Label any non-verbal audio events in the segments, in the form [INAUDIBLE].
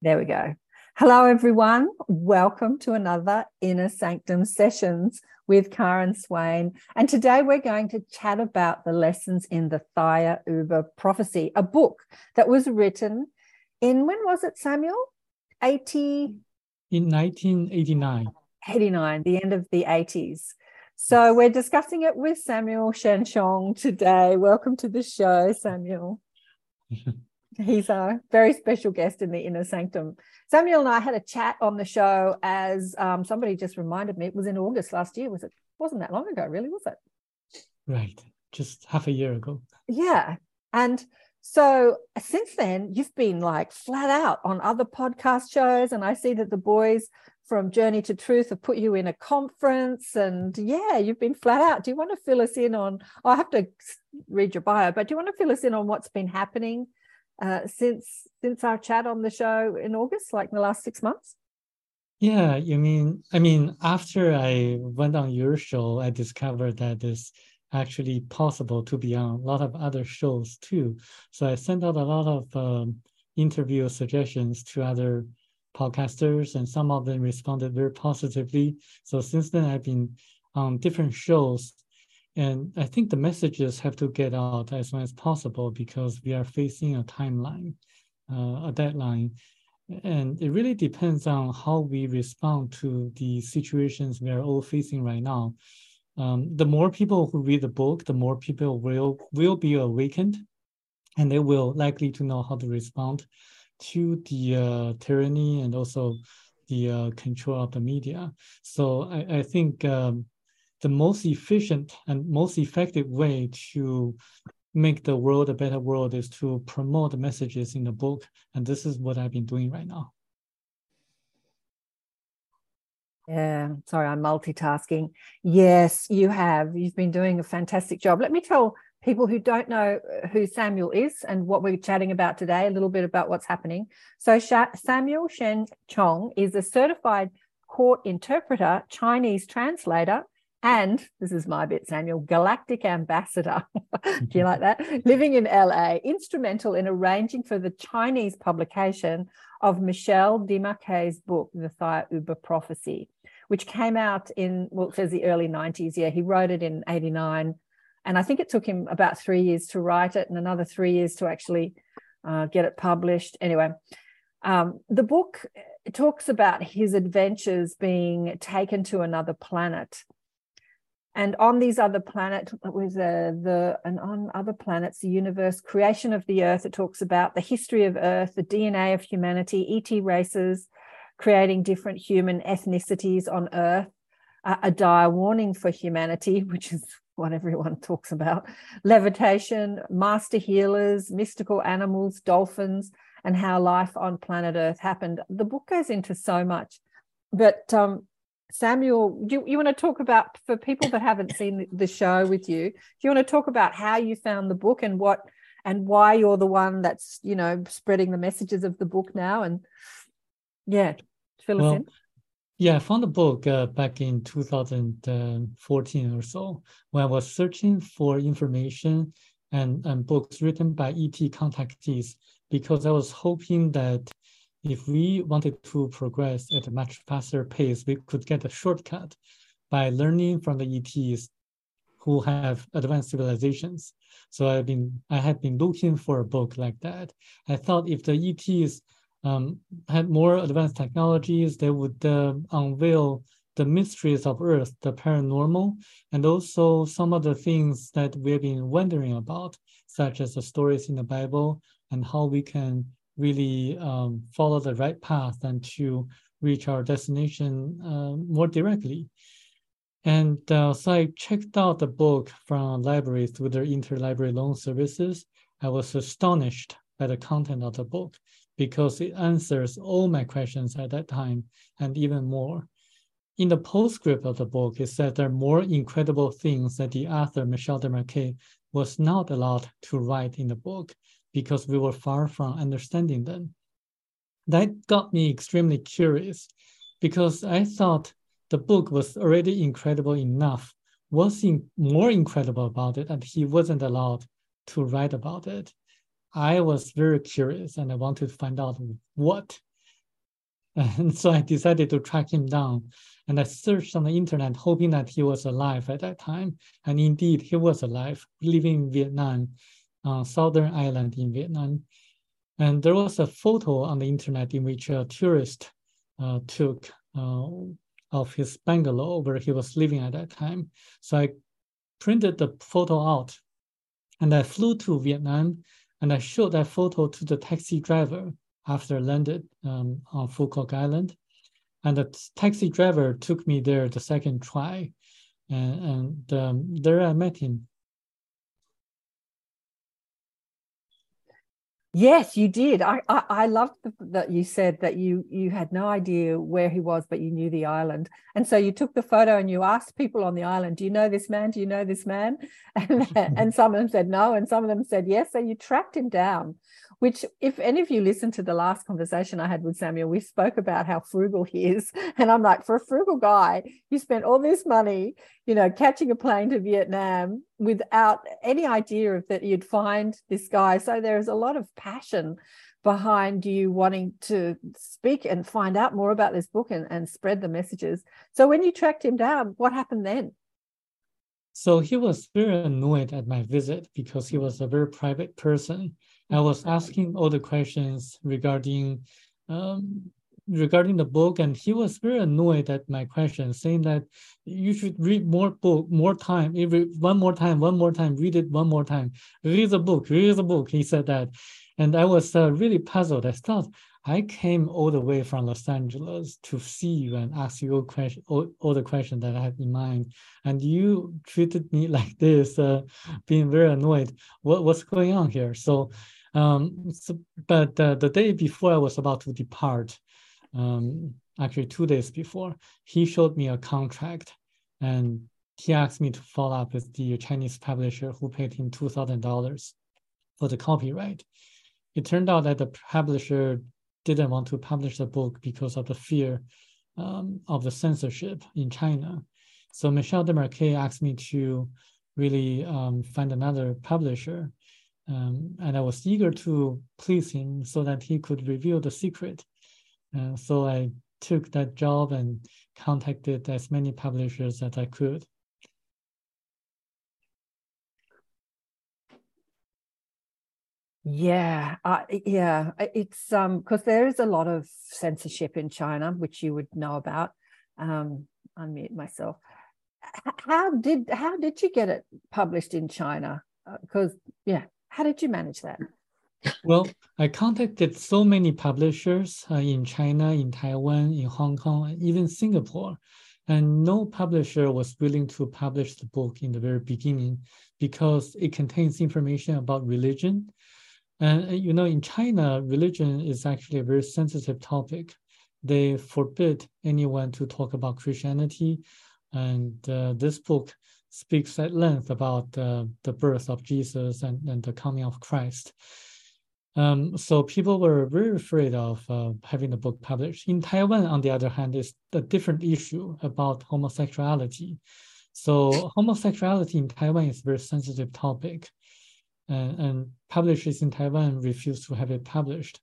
There we go. Hello, everyone. Welcome to another Inner Sanctum Sessions with Karen Swain. And today we're going to chat about the lessons in the Thiaoouba prophecy, a book that was written in, when was it, Samuel? 80? In 1989. 89, the end of the 80s. So we're discussing it with Samuel Shenchong today. Welcome to the show, Samuel. [LAUGHS] He's a very special guest in the inner sanctum. Samuel and I had a chat on the show as um, somebody just reminded me. It was in August last year. Was it? Wasn't that long ago, really? Was it? Right, just half a year ago. Yeah, and so since then you've been like flat out on other podcast shows, and I see that the boys from Journey to Truth have put you in a conference, and yeah, you've been flat out. Do you want to fill us in on? I have to read your bio, but do you want to fill us in on what's been happening? Uh, since since our chat on the show in August, like in the last six months? Yeah, you mean I mean after I went on your show, I discovered that it's actually possible to be on a lot of other shows too. So I sent out a lot of um, interview suggestions to other podcasters, and some of them responded very positively. So since then, I've been on different shows and I think the messages have to get out as soon as possible because we are facing a timeline, uh, a deadline. And it really depends on how we respond to the situations we are all facing right now. Um, the more people who read the book, the more people will will be awakened, and they will likely to know how to respond to the uh, tyranny and also the uh, control of the media. So I, I think um, the most efficient and most effective way to make the world a better world is to promote the messages in the book. And this is what I've been doing right now. Yeah, sorry, I'm multitasking. Yes, you have. You've been doing a fantastic job. Let me tell people who don't know who Samuel is and what we're chatting about today, a little bit about what's happening. So, Samuel Shen Chong is a certified court interpreter, Chinese translator, and this is my bit, Samuel, galactic ambassador. [LAUGHS] Do you like [LAUGHS] that? Living in LA, instrumental in arranging for the Chinese publication of Michel Desmarquet's book, The Thiaoouba Prophecy, which came out in, well, it says the early 90s. Yeah, he wrote it in 89. And I think it took him about three years to write it and another three years to actually uh, get it published. Anyway, um, the book talks about his adventures being taken to another planet and on these other planets with the, the and on other planets the universe creation of the earth it talks about the history of earth the dna of humanity et races creating different human ethnicities on earth uh, a dire warning for humanity [LAUGHS] which is what everyone talks about levitation master healers mystical animals dolphins and how life on planet earth happened. The book goes into so much. But um, Samuel, you, you want to talk about for people that haven't seen the show with you, do you want to talk about how you found the book and what and why you're the one that's, you know, spreading the messages of the book now? And yeah, fill well, us in. Yeah, I found the book uh, back in 2014 or so when I was searching for information and, and books written by ET contactees because I was hoping that if we wanted to progress at a much faster pace, we could get a shortcut by learning from the ETs who have advanced civilizations. So I've been I had been looking for a book like that. I thought if the ETs um, had more advanced technologies, they would uh, unveil the mysteries of Earth, the paranormal, and also some of the things that we've been wondering about, such as the stories in the Bible and how we can really um, follow the right path and to reach our destination uh, more directly. And uh, so I checked out the book from library through their interlibrary loan services. I was astonished by the content of the book because it answers all my questions at that time and even more. In the postscript of the book, it said there are more incredible things that the author, Michel Desmarquet, was not allowed to write in the book because we were far from understanding them. That got me extremely curious because I thought the book was already incredible enough. What's in, more incredible about it, and he wasn't allowed to write about it. I was very curious and I wanted to find out what. And so I decided to track him down. And I searched on the internet, hoping that he was alive at that time. And indeed, he was alive, living in Vietnam, uh, southern island in Vietnam. And there was a photo on the internet in which a tourist uh, took uh, of his bungalow where he was living at that time. So I printed the photo out and I flew to Vietnam and I showed that photo to the taxi driver after landed um, on Phu Quoc Island. And the taxi driver took me there the second try. And, and um, there I met him. Yes, you did. I I, I loved the, that you said that you you had no idea where he was, but you knew the island, and so you took the photo and you asked people on the island, "Do you know this man? Do you know this man?" [LAUGHS] And and some of them said no, and some of them said yes. So you tracked him down, which if any of you listened to the last conversation I had with Samuel, we spoke about how frugal he is. [LAUGHS] And I'm like, for a frugal guy, you spent all this money, you know, catching a plane to Vietnam without any idea of that you'd find this guy. So there's a lot of passion behind you wanting to speak and find out more about this book and, and spread the messages. So when you tracked him down, what happened then? So he was very annoyed at my visit because he was a very private person. I was asking all the questions regarding um, regarding the book, and he was very annoyed at my questions, saying that you should read more book, more time, every one more time, one more time, read it one more time, read the book, read the book. He said that, and I was uh, really puzzled. I thought I came all the way from Los Angeles to see you and ask you all, question, all, all the questions that I had in mind. And you treated me [LAUGHS] like this, uh, being very annoyed. What, what's going on here? So, um, so but uh, the day before I was about to depart, um, actually two days before, he showed me a contract and he asked me to follow up with the Chinese publisher who paid him $2,000 for the copyright. It turned out that the publisher didn't want to publish the book because of the fear um, of the censorship in China. So Michel Desmarquet asked me to really um, find another publisher. Um, and I was eager to please him so that he could reveal the secret. Uh, so I took that job and contacted as many publishers as I could. Yeah, uh, yeah, it's um because there is a lot of censorship in China, which you would know about. Um, unmute myself. How did how did you get it published in China? Because uh, yeah, how did you manage that? Well, I contacted so many publishers uh, in China, in Taiwan, in Hong Kong, and even Singapore, and no publisher was willing to publish the book in the very beginning because it contains information about religion and uh, you know, in China, religion is actually a very sensitive topic. They forbid anyone to talk about Christianity, and uh, this book speaks at length about uh, the birth of Jesus and, and the coming of Christ. Um, so people were very afraid of uh, having the book published. In Taiwan, on the other hand, is a different issue about homosexuality. So homosexuality in Taiwan is a very sensitive topic and, and publishers in Taiwan refused to have it published.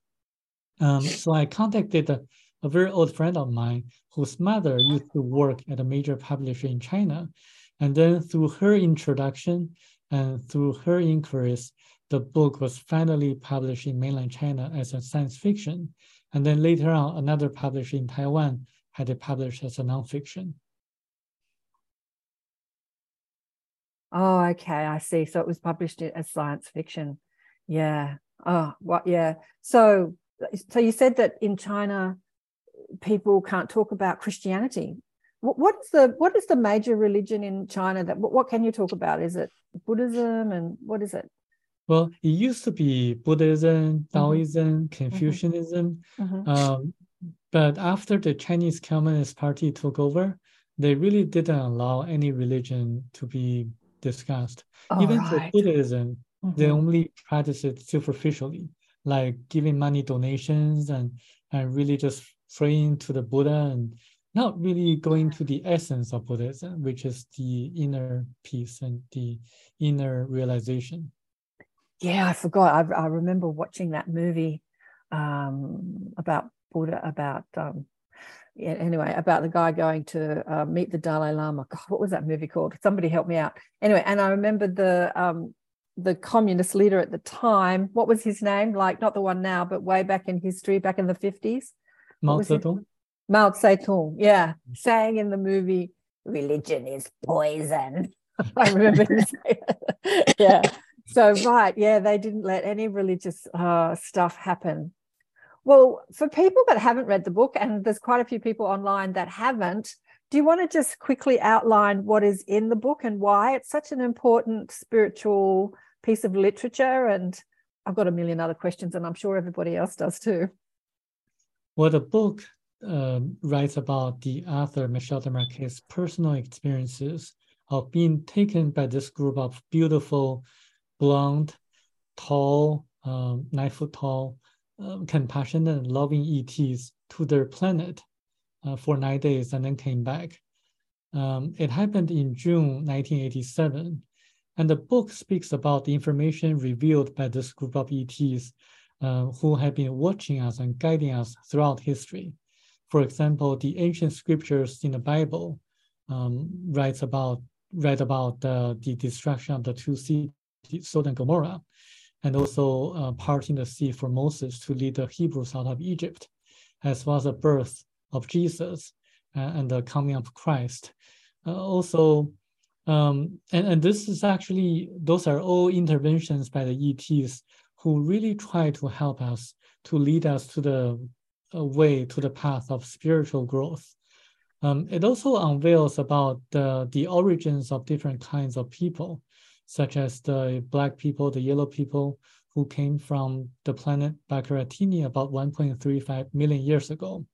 Um, so I contacted a, a, very old friend of mine whose mother used to work at a major publisher in China. And then through her introduction and through her inquiries, the book was finally published in mainland China as a science fiction. And then later on, another publisher in Taiwan had it published as a nonfiction. Oh, okay, I see. So it was published as science fiction. Yeah. Oh, what? Yeah. So, so you said that in China, people can't talk about Christianity. What, is the what is the major religion in China? That what, what can you talk about? Is it Buddhism and what is it? Well, it used to be Buddhism, mm-hmm. Taoism, mm-hmm. Confucianism. Mm-hmm. Um, but after the Chinese Communist Party took over, they really didn't allow any religion to be discussed. All Even right. for Buddhism, mm-hmm. they only practice it superficially, like giving money donations and, and really just praying to the Buddha and not really going to the essence of Buddhism, which is the inner peace and the inner realization. Yeah, I forgot. I, I remember watching that movie. um, about Buddha, about um, yeah, anyway, about the guy going to uh, meet the Dalai Lama. God, what was that movie called? Somebody help me out. Anyway, and I remember the um, the communist leader at the time. What was his name? Like not the one now, but way back in history, back in the fifties. Mao Zedong. Mao Zedong, yeah, saying in the movie, "Religion is poison." [LAUGHS] I remember him [LAUGHS] saying, yeah. So right, yeah, they didn't let any religious uh, stuff happen well, for people that haven't read the book, and there's quite a few people online that haven't, do you want to just quickly outline what is in the book and why it's such an important spiritual piece of literature? And I've got a million other questions, and I'm sure everybody else does too. Well, the book um, writes about the author Michel de personal experiences of being taken by this group of beautiful, blonde, tall, um, nine foot tall um, compassionate and loving ETs to their planet uh, for nine days and then came back. Um, it happened in June 1987. And the book speaks about the information revealed by this group of ETs uh, who have been watching us and guiding us throughout history. For example, the ancient scriptures in the Bible um, writes about write about uh, the destruction of the two cities, Sodom and Gomorrah, and also uh, parting the sea for Moses to lead the Hebrews out of Egypt, as well as the birth of Jesus uh, and the coming of Christ. Uh, also, um, and, and this is actually, those are all interventions by the ETs who really try to help us to lead us to the way, to the path of spiritual growth. Um, it also unveils about the, the origins of different kinds of people such as the black people, the yellow people who came from the planet Bakaratini about 1.35 million years ago.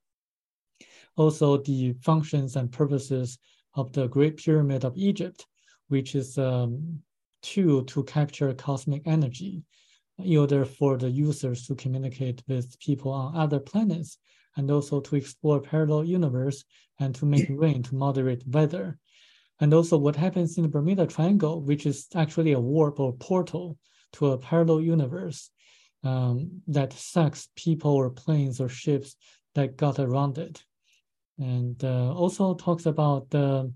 Also, the functions and purposes of the Great Pyramid of Egypt, which is a um, tool to capture cosmic energy in order for the users to communicate with people on other planets and also to explore parallel universe and to make rain to moderate weather and also what happens in the Bermuda Triangle, which is actually a warp or portal to a parallel universe um, that sucks people or planes or ships that got around it. And uh, also talks about the,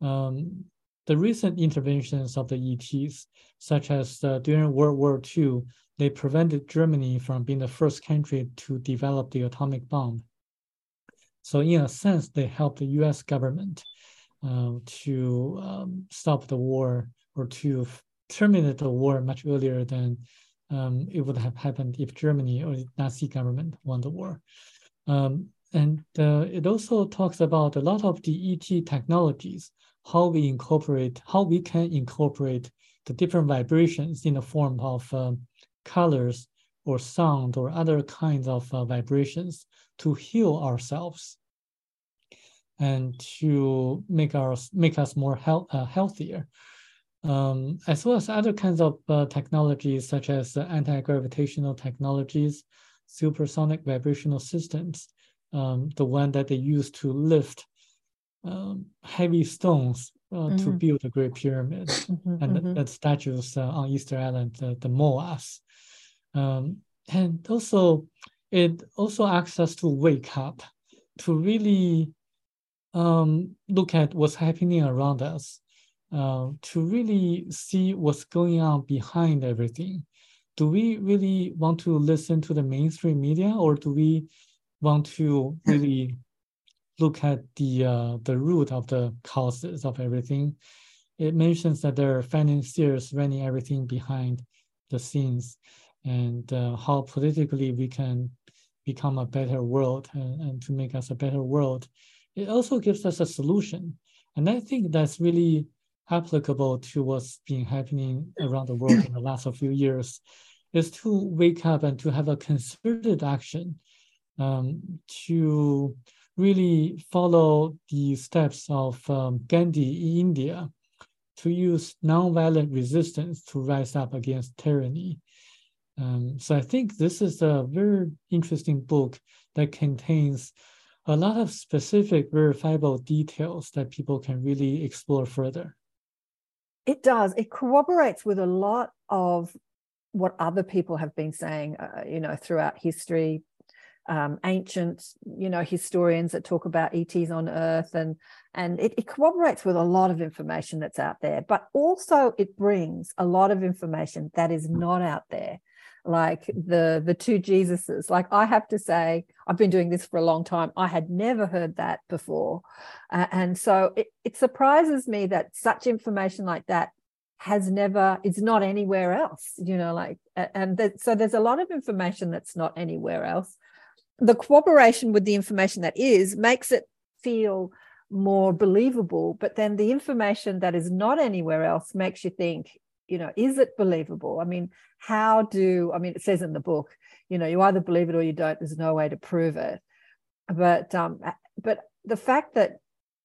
um, the recent interventions of the ETs, such as uh, during World War II, they prevented Germany from being the first country to develop the atomic bomb. So in a sense, they helped the US government uh, to um, stop the war or to terminate the war much earlier than um, it would have happened if Germany or the Nazi government won the war. Um, and uh, it also talks about a lot of the ET technologies, how we incorporate, how we can incorporate the different vibrations in the form of uh, colors or sound or other kinds of uh, vibrations to heal ourselves and to make our make us more health, uh, healthier, um, as well as other kinds of uh, technologies such as anti-gravitational technologies, supersonic vibrational systems, um, the one that they use to lift um, heavy stones uh, mm-hmm. to build the Great Pyramid, mm-hmm, and mm-hmm. the, the, statues uh, on Easter Island, the, the moas. Um, and also, it also asks us to wake up, to really um, look at what's happening around us, uh, to really see what's going on behind everything. Do we really want to listen to the mainstream media, or do we want to really look at the uh, the root of the causes of everything? It mentions that there are financiers running everything behind the scenes, and uh, how politically we can become a better world and, and to make us a better world it also gives us a solution. And I think that's really applicable to what's been happening around the world in the last few years, is to wake up and to have a concerted action um, to really follow the steps of um, Gandhi in India to use nonviolent resistance to rise up against tyranny. Um, so I think this is a very interesting book that contains a lot of specific verifiable details that people can really explore further. It does. It corroborates with a lot of what other people have been saying, uh, you know, throughout history, um, ancient, you know, historians that talk about ETs on Earth, and and it, it, corroborates with a lot of information that's out there. But also, it brings a lot of information that is not out there, like the the two Jesuses. Like I have to say, I've been doing this for a long time. I had never heard that before, uh, and so it, it surprises me that such information like that has never it's not anywhere else you know like and that, so there's a lot of information that's not anywhere else the cooperation with the information that is makes it feel more believable but then the information that is not anywhere else makes you think you know is it believable? I mean how do i mean it says in the book you know you either believe it or you don't. There's no way to prove it. But um but the fact that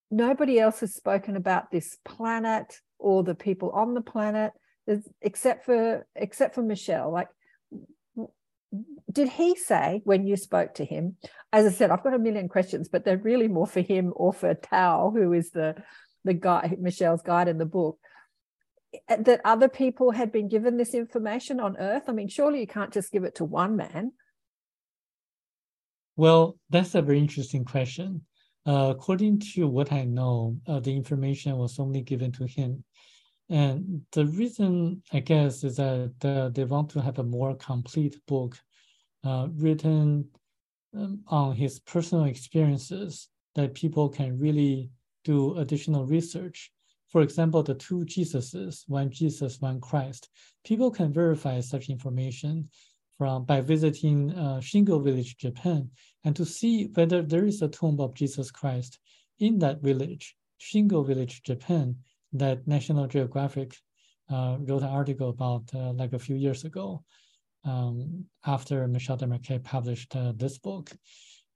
nobody else has spoken about this planet or the people on the planet except for except for michel like did he say when you spoke to him as i said i've got a million questions but they're really more for him or for tao who is the the guy michel's guide in the book that other people had been given this information on earth? I mean surely you can't just give it to one man. Well that's a very interesting question. Uh, according to what i know uh, the information was only given to him and the reason, I guess, is that uh, they want to have a more complete book uh, written um, on his personal experiences that people can really do additional research. For example, the two Jesuses, one Jesus, one Christ. People can verify such information from by visiting uh, Shingo Village, Japan, and to see whether there is a tomb of Jesus Christ in that village, Shingo Village, Japan, that National Geographic uh, wrote an article about uh, like a few years ago um, after Michel Desmarquet published uh, this book.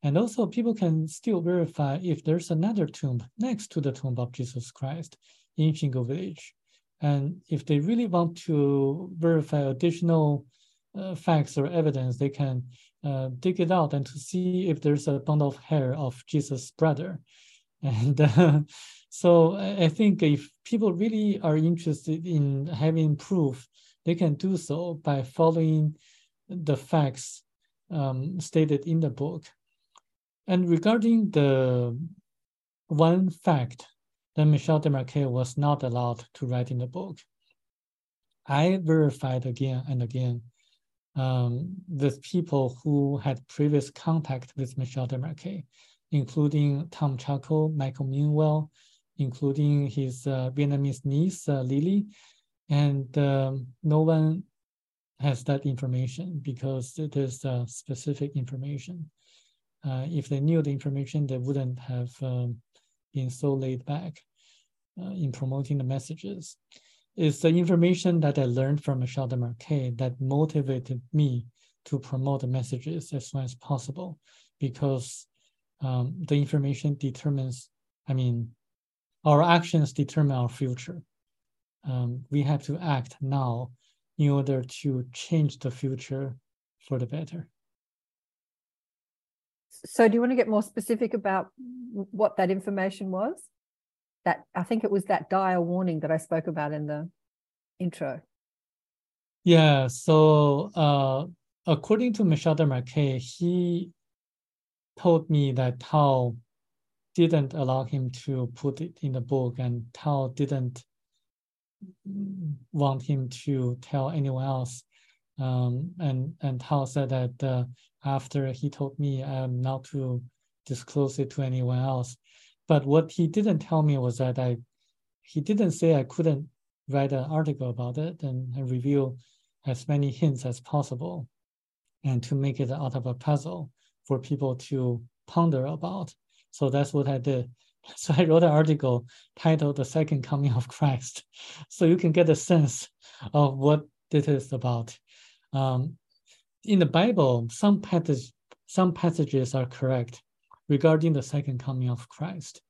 And also people can still verify if there's another tomb next to the tomb of Jesus Christ in Shingo Village. And if they really want to verify additional uh, facts or evidence, they can uh, dig it out and to see if there's a bundle of hair of Jesus' brother. And uh, so I think if people really are interested in having proof, they can do so by following the facts um, stated in the book. And regarding the one fact that Michel Desmarquet was not allowed to write in the book, I verified again and again um, with people who had previous contact with Michel Desmarquet, including Tom Chaco, Michael Meanwell, including his uh, Vietnamese niece, uh, Lily. And um, no one has that information because it is uh, specific information. If they knew the information, they wouldn't have um, been so laid back in promoting the messages. It's the information that I learned from Michel Desmarquet that motivated me to promote the messages as soon as possible because um, the information determines, I mean, our actions determine our future. Um, we have to act now in order to change the future for the better. So, do you want to get more specific about what that information was? That I think it was that dire warning that I spoke about in the intro. Yeah. So, uh, according to Michel Desmarquet, he told me that Tao didn't allow him to put it in the book, and Tao didn't want him to tell anyone else. Um, and and Tao said that uh, after he told me um, not to disclose it to anyone else, but what he didn't tell me was that I, he didn't say I couldn't write an article about it and reveal as many hints as possible, and to make it out of a puzzle for people to ponder about. So that's what I did. [LAUGHS] So I wrote an article titled The Second Coming of Christ. [LAUGHS] So you can get a sense of what it is about. Um, in the Bible, some passage, some passages are correct regarding the second coming of Christ.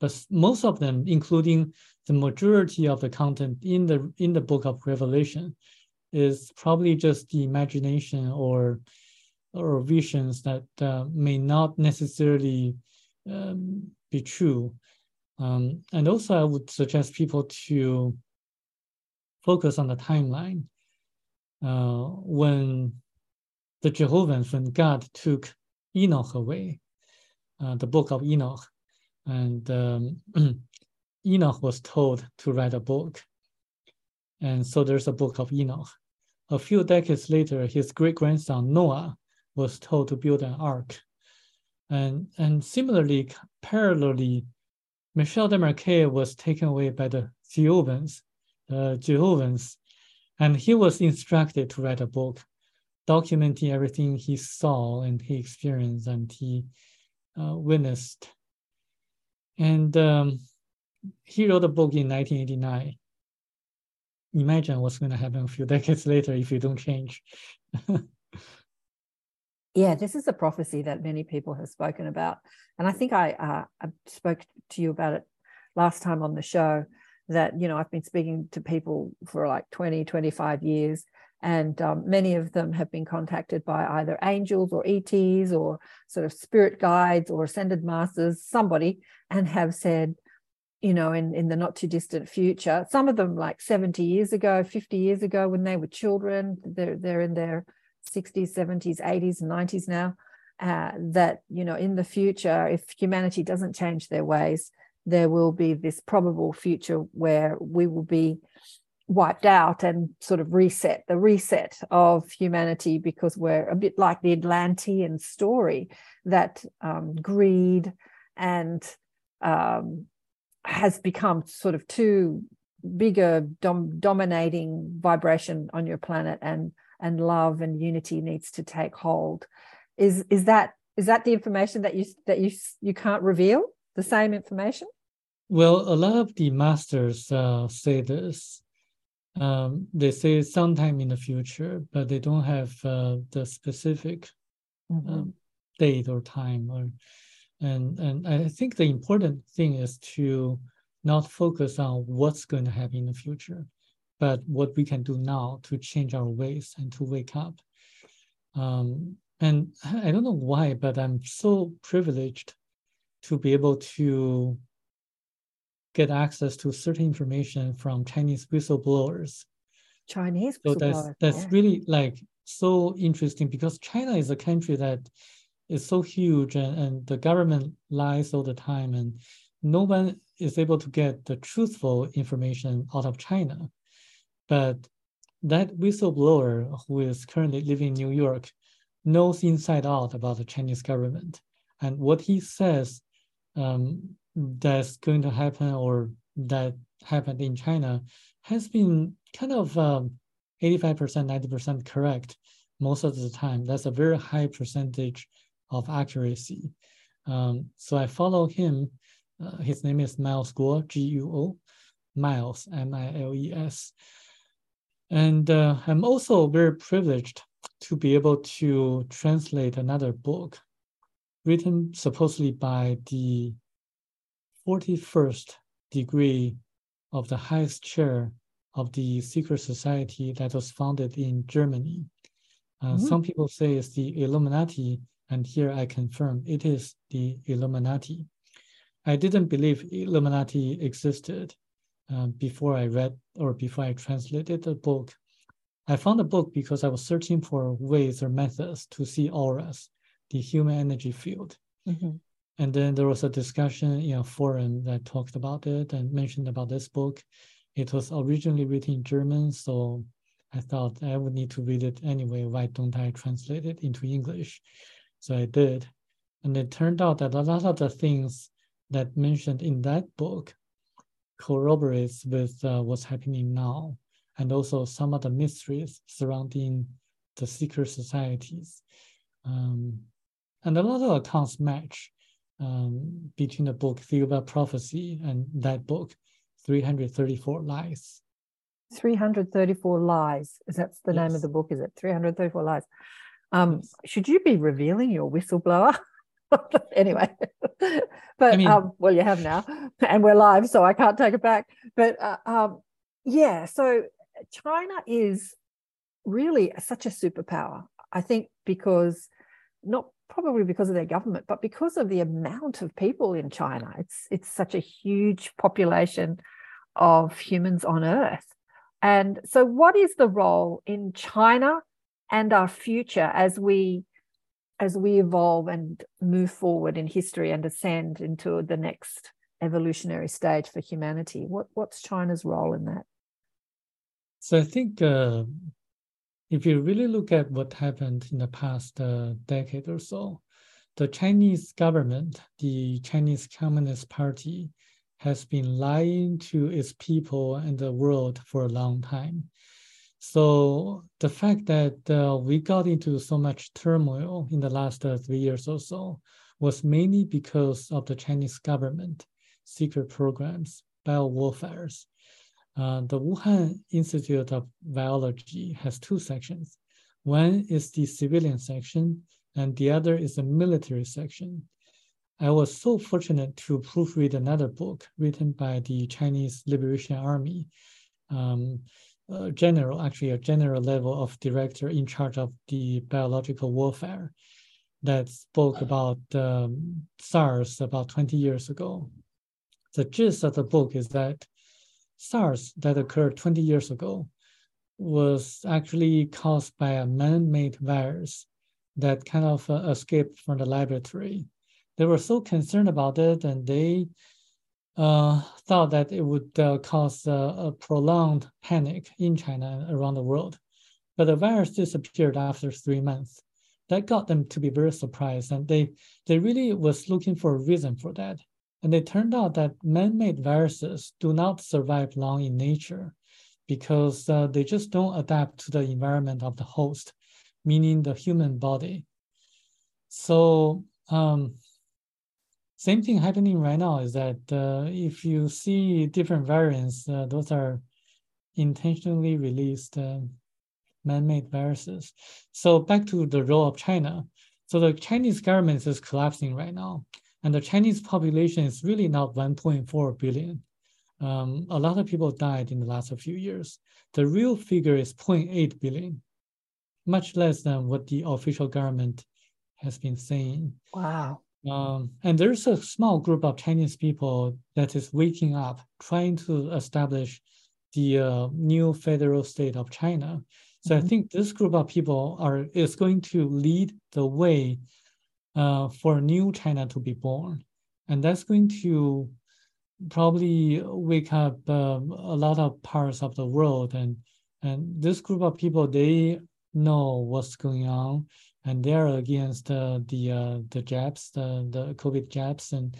But most of them, including the majority of the content in the in the book of Revelation, is probably just the imagination or or visions that uh, may not necessarily um, be true. Um, and also, I would suggest people to focus on the timeline. uh, when the Jehovah's, when God took Enoch away, uh, the book of Enoch, and um, [CLEARS THROAT] Enoch was told to write a book. And so there's a book of Enoch. A few decades later, his great grandson Noah was told to build an ark. And, and similarly, parallelly, Michel Desmarquet was taken away by the Jehovah's, uh, and he was instructed to write a book documenting everything he saw and he experienced and he uh, witnessed. And um, he wrote a book in 1989. Imagine what's going to happen a few [LAUGHS] decades later if you don't change. [LAUGHS] yeah, this is a prophecy that many people have spoken about. And I think I, uh, I spoke to you about it last time on the show that, you know, I've been speaking to people for like 20, 25 years and um, many of them have been contacted by either angels or ETs or sort of spirit guides or ascended masters, somebody, and have said, you know, in, in the not too distant future, some of them like 70 years ago, 50 years ago, when they were children, they're, they're in their 60s, 70s, 80s, and 90s now, uh, that, you know, in the future, if humanity doesn't change their ways, there will be this probable future where we will be wiped out and sort of reset the reset of humanity because we're a bit like the Atlantean story that um, greed and um, has become sort of too bigger dom- dominating vibration on your planet and and love and unity needs to take hold is is that is that the information that you that you you can't reveal the same information well a lot of the masters uh, say this um, they say sometime in the future, but they don't have uh, the specific mm-hmm. um, date or time. Or and and I think the important thing is to not focus on what's going to happen in the future, but what we can do now to change our ways and to wake up. Um, and I don't know why, but I'm so privileged to be able to get access to certain information from Chinese whistleblowers. Chinese so that's that's yeah. really like so interesting because China is a country that is so huge and, and the government lies all the time and no one is able to get the truthful information out of China. But that whistleblower who is currently living in New York knows inside out about the Chinese government. And what he says um, that's going to happen or that happened in China has been kind of um, 85%, 90% correct most of the time. That's a very high percentage of accuracy. Um, so I follow him. Uh, his name is Miles Guo, G-U-O, Miles, M-I-L-E-S. And uh, I'm also very privileged to be able to translate another book written supposedly by the 41st degree of the highest chair of the secret society that was founded in Germany. Uh, mm-hmm. Some people say it's the Illuminati, and here I confirm it is the Illuminati. I didn't believe Illuminati existed uh, before I read or before I translated the book. I found the book because I was searching for ways or methods to see auras, the human energy field. Mm-hmm. And then there was a discussion in a forum that talked about it and mentioned about this book. It was originally written in German, so I thought I would need to read it anyway. Why don't I translate it into English? So I did. And it turned out that a lot of the things that mentioned in that book corroborates with uh, what's happening now, and also some of the mysteries surrounding the secret societies. Um, and a lot of accounts match um, between the book About Prophecy and that book, 334 Lies. 334 Lies. Is that the yes. name of the book? Is it 334 Lies? Um, yes. Should you be revealing your whistleblower? [LAUGHS] anyway, [LAUGHS] but I mean, um, well, you have now, [LAUGHS] and we're live, so I can't take it back. But uh, um, yeah, so China is really such a superpower. I think because not probably because of their government, but because of the amount of people in China. It's it's such a huge population of humans on Earth, And so, what is the role in China and our future as we as we evolve and move forward in history and ascend into the next evolutionary stage for humanity? What what's China's role in that? So I think uh, if you really look at what happened in the past uh, decade or so, the Chinese government, the Chinese Communist Party, has been lying to its people and the world for a long time. So the fact that uh, we got into so much turmoil in the last uh, three years or so was mainly because of the Chinese government secret programs, biowarfares. Uh, the Wuhan Institute of Biology has two sections. One is the civilian section, and the other is the military section. I was so fortunate to proofread another book written by the Chinese Liberation Army um, general, actually a general level of director in charge of the biological warfare that spoke about um, SARS about 20 years ago. The gist of the book is that SARS that occurred 20 years ago was actually caused by a man-made virus that kind of uh, escaped from the laboratory. They were so concerned about it, and they uh, thought that it would uh, cause a prolonged panic in China and around the world. But the virus disappeared after three months. That got them to be very surprised, and they they really was looking for a reason for that. And it turned out that man-made viruses do not survive long in nature because uh, they just don't adapt to the environment of the host, meaning the human body. So um, same thing happening right now is that uh, if you see different variants, uh, those are intentionally released uh, man-made viruses. So back to the role of China. So the Chinese government is collapsing right now, and the Chinese population is really not 1.4 billion. Um, a lot of people died in the last few years. The real figure is 0.8 billion, much less than what the official government has been saying. Wow. Um, and there's a small group of Chinese people that is waking up, trying to establish the uh, new federal state of China. So mm-hmm. I think this group of people are is going to lead the way uh, for new China to be born, and that's going to probably wake up um, a lot of parts of the world. And and this group of people they know what's going on, and they're against uh, the uh, the jabs, the the COVID jabs, and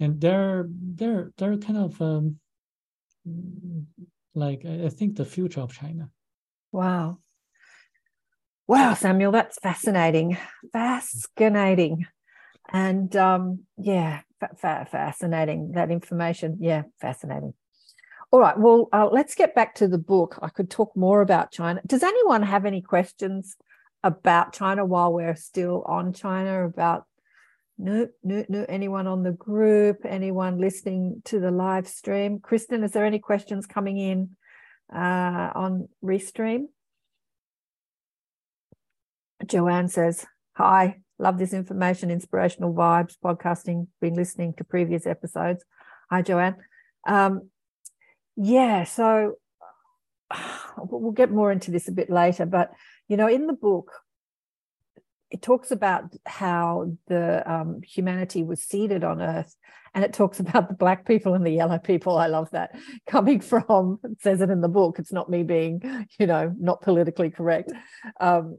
and they're they're they're kind of um, like I think the future of China. Wow. Wow, Samuel, that's fascinating. Fascinating. And um, yeah, fa- fa- fascinating. That information. Yeah, fascinating. All right. Well, uh, let's get back to the book. I could talk more about China. Does anyone have any questions about China while we're still on China? About no, no, no. Anyone on the group? Anyone listening to the live stream? Kristen, is there any questions coming in uh, on Restream? Joanne says, Hi, love this information, inspirational vibes, podcasting, been listening to previous episodes. Hi, Joanne. Um, yeah, so [SIGHS] we'll get more into this a bit later, but you know, in the book, it talks about how the um, humanity was seeded on earth and it talks [LAUGHS] about the black people and the yellow people i love that coming from it says it in the book it's not me being you know not politically correct um,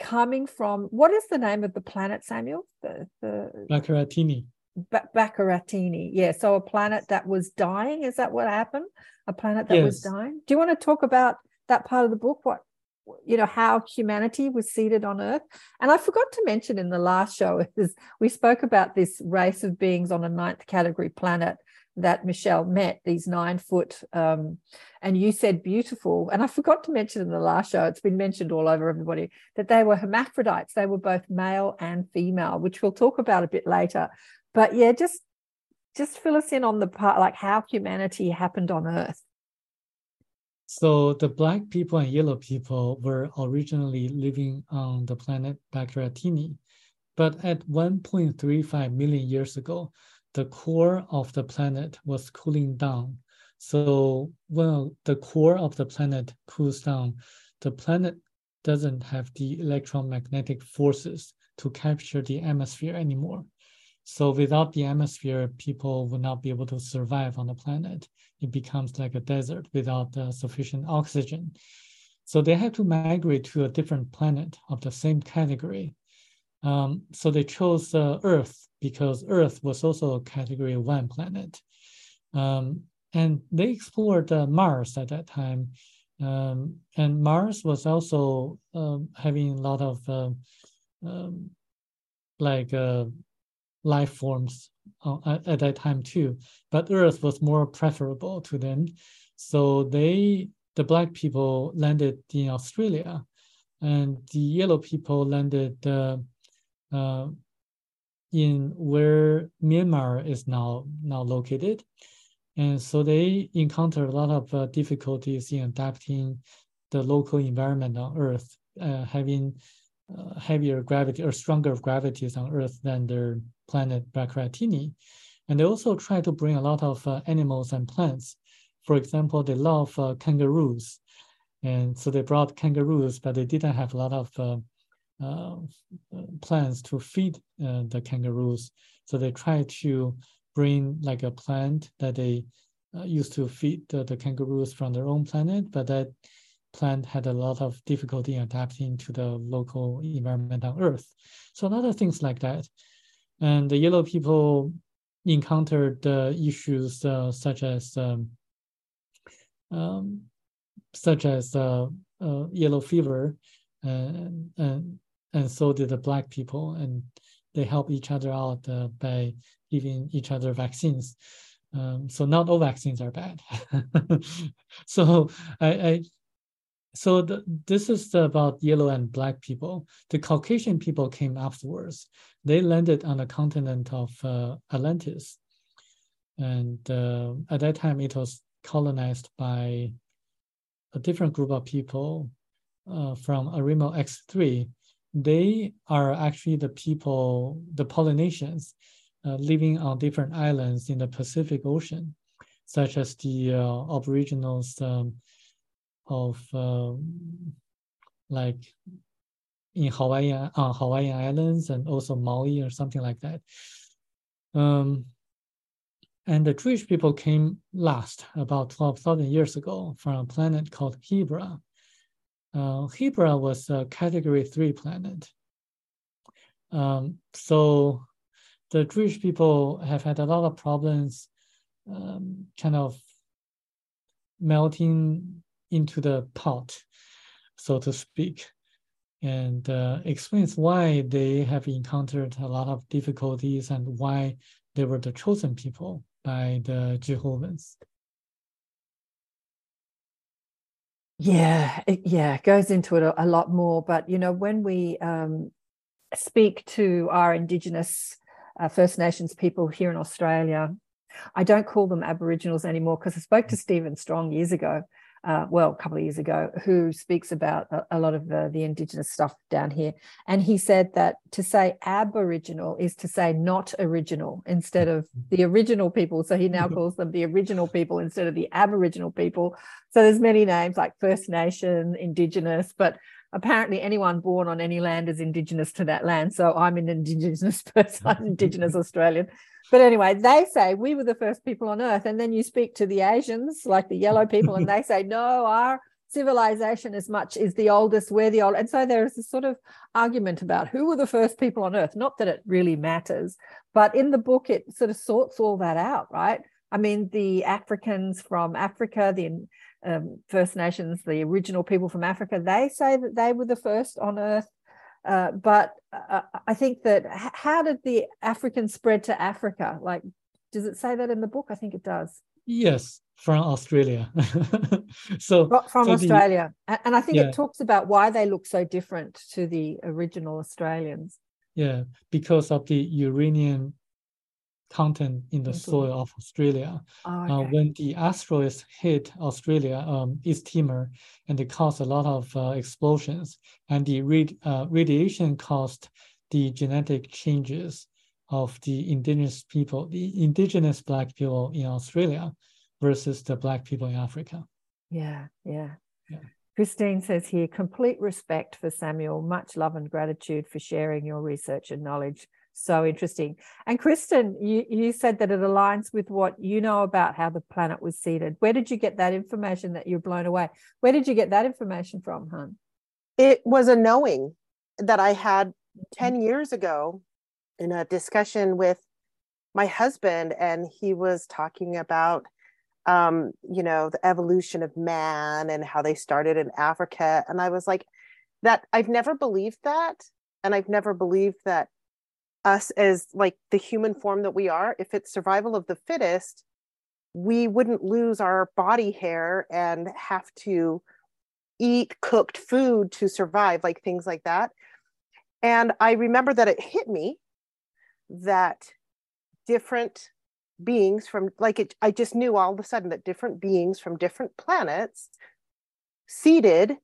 coming from what is the name of the planet, Samuel? The, the Bakaratini. Ba- Bakaratini. Yeah. So a planet that was dying. Is that what happened? A planet that yes. was dying. Do you want to talk about that part of the book? What you know how humanity was seeded on earth and i forgot to mention in the last show is we spoke about this race of beings on a ninth category planet that Michel met, these nine foot, um, and you said beautiful. And I forgot to mention in the last show, it's been mentioned all over everybody, that they were hermaphrodites. They were both male and female, which we'll talk about a bit later. But yeah, just just fill us in on the part like how humanity happened on Earth. So the black people and yellow people were originally living on the planet Bakaratini, but at 1.35 million years ago, the core of the planet was cooling down. So when the core of the planet cools down, the planet doesn't have the electromagnetic forces to capture the atmosphere anymore. So without the atmosphere, people would not be able to survive on the planet. It becomes like a desert without uh, sufficient oxygen. So they had to migrate to a different planet of the same category. Um, so they chose uh, Earth because Earth was also a category one planet. Um, and they explored uh, Mars at that time. Um, and Mars was also um, having a lot of uh, um, like uh, life forms at, at, that time too. But Earth was more preferable to them. So they, the black people landed in Australia and the yellow people landed uh, uh, in where Myanmar is now now located. And so they encounter a lot of uh, difficulties in adapting the local environment on Earth, uh, having uh, heavier gravity or stronger gravities on Earth than their planet Bakaratini. And they also try to bring a lot of uh, animals and plants. For example, they love uh, kangaroos. And so they brought kangaroos, but they didn't have a lot of uh, uh, plants to feed the kangaroos. So they try to bring like a plant that they uh, used to feed the, the, kangaroos from their own planet, but that plant had a lot of difficulty adapting to the local environment on Earth. So a lot of things like that. And the yellow people encountered uh, issues uh, such as um, um, such as uh, uh, yellow fever, and, and and so did the black people, and they help each other out uh, by giving each other vaccines. Um, so not all vaccines are bad. [LAUGHS] so I, I so the, this is about yellow and black people. The Caucasian people came afterwards. They landed on the continent of uh, Atlantis, and uh, at that time it was colonized by a different group of people uh, from Arimo X3. They are actually the people, the Polynesians uh, living on different islands in the Pacific Ocean, such as the uh, Aboriginals um, of um, like in Hawaii on uh, Hawaiian Islands and also Maui or something like that. Um, and the Jewish people came last about 12,000 years ago from a planet called Hebra. Uh, Hebra was a category three planet. Um, so the Jewish people have had a lot of problems um, kind of melting into the pot, so to speak, and uh, explains why they have encountered a lot of difficulties and why they were the chosen people by the Jehovah's. Yeah, it, yeah, it goes into it a, a, lot more. But you know, when we um, speak to our Indigenous uh, First Nations people here in Australia. I don't call them Aboriginals anymore because I spoke to Stephen Strong years ago, uh, well, a couple of years ago, who speaks about a, a lot of the, the Indigenous stuff down here. And he said that to say Aboriginal is to say not original instead of the original people. So he now [LAUGHS] calls them the original people instead of the Aboriginal people. So there's many names like First Nation, Indigenous, but apparently anyone born on any land is indigenous to that land. So I'm an indigenous [LAUGHS] person, I'm indigenous [LAUGHS] Australian. But anyway, they say we were the first people on earth. And then you speak to the Asians, like the yellow people, and they say, no, our civilization as much is the oldest, we're the old. And so there is this sort of argument about who were the first people on earth. Not that it really matters, but in the book, it sort of sorts all that out, right? I mean, the Africans from Africa, the um, First Nations, the original people from Africa, they say that they were the first on Earth. Uh, but uh, I think that how did the Africans spread to Africa? Like, does it say that in the book? I think it does. Yes, from Australia. [LAUGHS] so from so Australia, the, and I think yeah. it talks about why they look so different to the original Australians. Yeah, because of the uranium content in the soil of Australia. Oh, uh, okay. uh, when the asteroids hit Australia, um, East Timor, and they caused a lot of uh, explosions, and the uh, radiation caused the genetic changes of the indigenous people, the indigenous black people in Australia. versus the black people in Africa. Yeah, yeah. Yeah. Christine says here, complete respect for Samuel, much love and gratitude for sharing your research and knowledge. So interesting. And Kristen, you, you said that it aligns with what you know about how the planet was seeded. Where did you get that information that you're blown away? Where did you get that information from, hun? It was a knowing that I had 10 years ago in a discussion with my husband, and he was talking about um, you know, the evolution of man and how they started in Africa. And I was like, that I've never believed that. And I've never believed that us as like the human form that we are, if it's survival of the fittest, we wouldn't lose our body hair and have to eat cooked food to survive, like things like that. And I remember that it hit me that different beings from like it i just knew all of a sudden that different beings from different planets seeded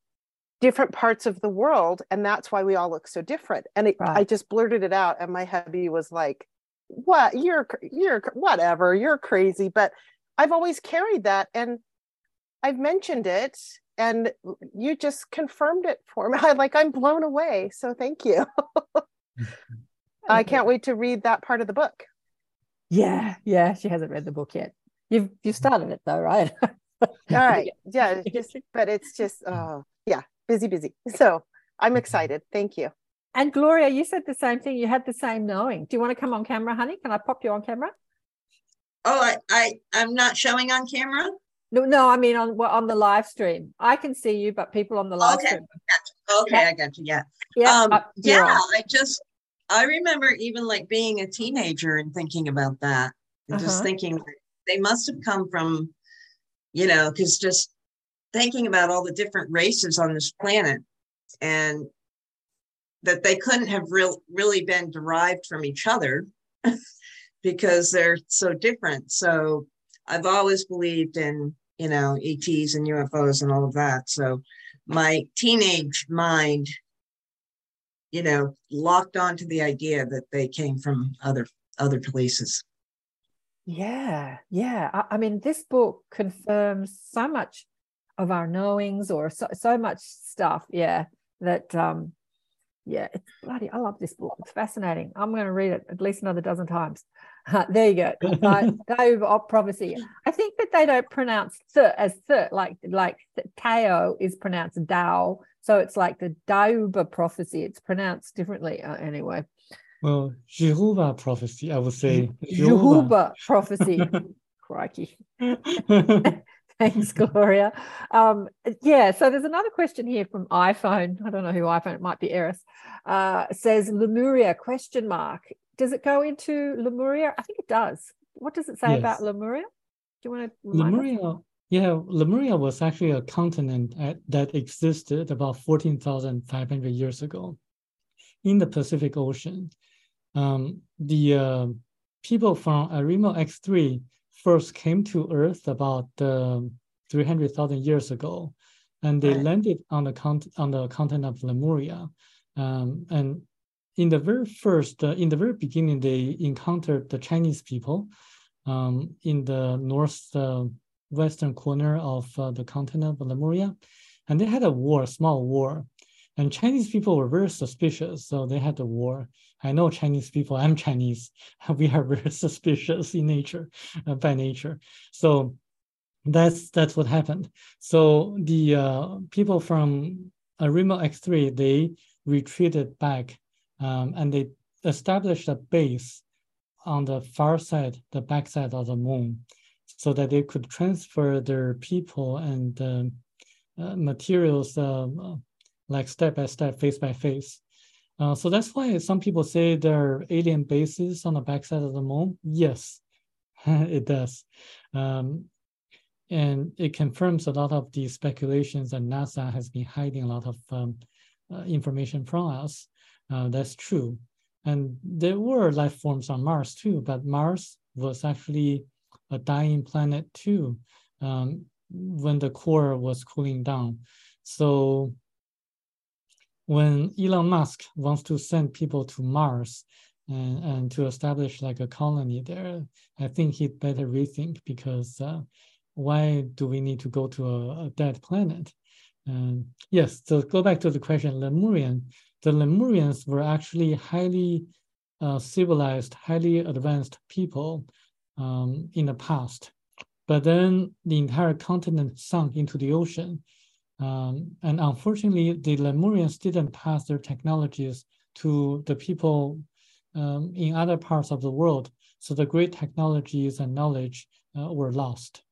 different parts of the world and that's why we all look so different and it, right. i just blurted it out and my hubby was like what you're you're whatever you're crazy but i've always carried that and i've mentioned it and you just confirmed it for me [LAUGHS] I, like i'm blown away so thank you [LAUGHS] i can't wait to read that part of the book yeah, yeah. She hasn't read the book yet. You've you've started it though, right? [LAUGHS] All right. Yeah. Just, but it's just oh yeah, busy, busy. So I'm excited. Thank you. And Gloria, you said the same thing. You had the same knowing. Do you want to come on camera, honey? Can I pop you on camera? Oh, I, I I'm not showing on camera. No, no, I mean on on the live stream. I can see you, but people on the live okay. stream. Gotcha. Okay, yeah. I got you. Yeah. Yeah. Um, yeah. I just I remember even like being a teenager and thinking about that and uh-huh. just thinking they must have come from, you know, because just thinking about all the different races on this planet and that they couldn't have real, really been derived from each other [LAUGHS] because they're so different. So I've always believed in, you know, ETs and UFOs and all of that. So my teenage mind you know, locked onto the idea that they came from other other places. Yeah, yeah. I, I mean, this book confirms so much of our knowings or so, so much stuff. Yeah, that um, yeah, it's bloody. I love this book. It's fascinating. I'm going to read it at least another dozen times. [LAUGHS] There you go. Uh, [LAUGHS] prophecy. I think that they don't pronounce th as th like like Tao is pronounced Dao, so it's like the Dauba prophecy. It's pronounced differently uh, anyway. Well, Jehovah prophecy, I would say. Jehovah prophecy. [LAUGHS] Crikey. [LAUGHS] Thanks, Gloria. Um, yeah, so there's another question here from iPhone. I don't know who iPhone, it might be Eris. Uh, says Lemuria question mark. Does it go into Lemuria? I think it does. What does it say yes. about Lemuria? Do you want to Lemuria? Us? Yeah, Lemuria was actually a continent at, that existed about 14,500 years ago in the Pacific Ocean. Um, the uh, people from Arimo X3 first came to Earth about uh, 300,000 years ago, and they right. landed on the, con- on the continent of Lemuria. Um, and in the very first, uh, in the very beginning, they encountered the Chinese people um, in the north uh, western corner of uh, the continent of Lemuria, and they had a war, a small war. And Chinese people were very suspicious, so they had a war. I know Chinese people. I'm Chinese. [LAUGHS] We are very [LAUGHS] suspicious in nature, uh, by nature. So that's that's what happened. So the uh, people from Arimo X3 they retreated back, um, and they established a base on the far side, the back side of the moon so that they could transfer their people and um, uh, materials um, uh, like step by step, face by face. Uh, so that's why some people say there are alien bases on the backside of the moon. Yes, [LAUGHS] it does. Um, and it confirms a lot of the speculations that NASA has been hiding a lot of um, uh, information from us. Uh, that's true. And there were life forms on Mars too, but Mars was actually a dying planet too um, when the core was cooling down. So when Elon Musk wants to send people to Mars and, and to establish like a colony there, I think he'd better rethink because uh, why do we need to go to a, a dead planet? Yes, so go back to the question, Lemurian. The Lemurians were actually highly uh, civilized, highly advanced people um, in the past. But then the entire continent sunk into the ocean. Um, and unfortunately, the Lemurians didn't pass their technologies to the people um, in other parts of the world. So the great technologies and knowledge uh, were lost.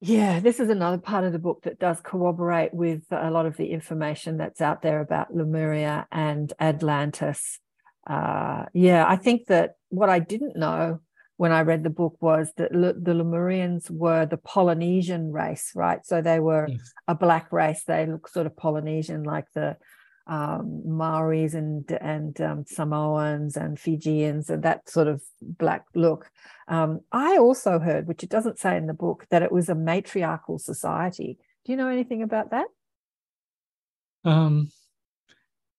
Yeah, this is another part of the book that does corroborate with a lot of the information that's out there about Lemuria and Atlantis. Uh, yeah, I think that what I didn't know when I read the book was that L- the Lemurians were the Polynesian race, right? So they were yes. a black race. They look sort of Polynesian, like the um, Maoris and and um, Samoans and Fijians and that sort of black look. Um, I also heard, which it doesn't say in the book, that it was a matriarchal society. Do you know anything about that? Um,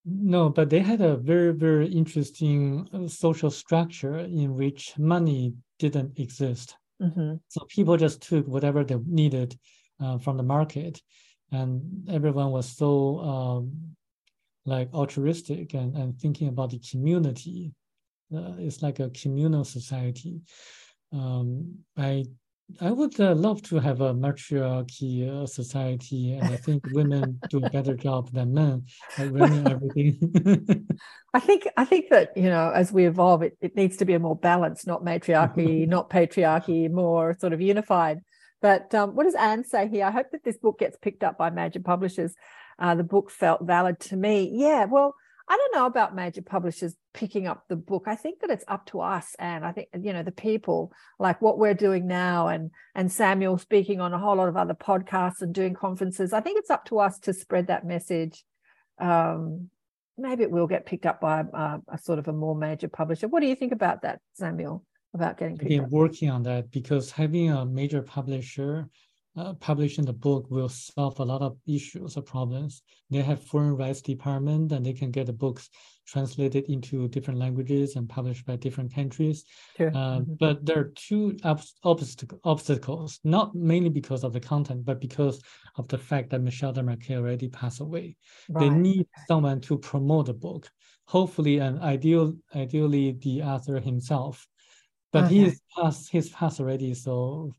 no, but they had a very very interesting uh, social structure in which money didn't exist. Mm-hmm. So people just took whatever they needed uh, from the market, and everyone was so um, like altruistic and, and thinking about the community. Uh, it's like a communal society. Um, I I would uh, love to have a matriarchy uh, society, and I think women do a better job than men at running [LAUGHS] everything. I think I think that you know, as we evolve, it, it needs to be a more balanced, not matriarchy, [LAUGHS] not patriarchy, more sort of unified. But um, what does Anne say here? I hope that this book gets picked up by major publishers uh, the book felt valid to me. Yeah, well, I don't know about major publishers picking up the book. I think that it's up to us, and I think you know the people, like what we're doing now, and and Samuel speaking on a whole lot of other podcasts and doing conferences. I think it's up to us to spread that message. Um, maybe it will get picked up by a, a, sort of a more major publisher. What do you think about that, Samuel? About getting picked been up? working on that because having a major publisher uh, publishing the book will solve a lot of issues or problems. They have foreign rights department and they can get the books translated into different languages and published by different countries. Sure. Uh, mm-hmm. But there are two ob- obstacle, obstacles, not mainly because of the content, but because of the fact that Michel Desmarquet already passed away. Right. They need someone to promote the book, hopefully and ideal, ideally the author himself. But okay. he's passed, he's passed already, so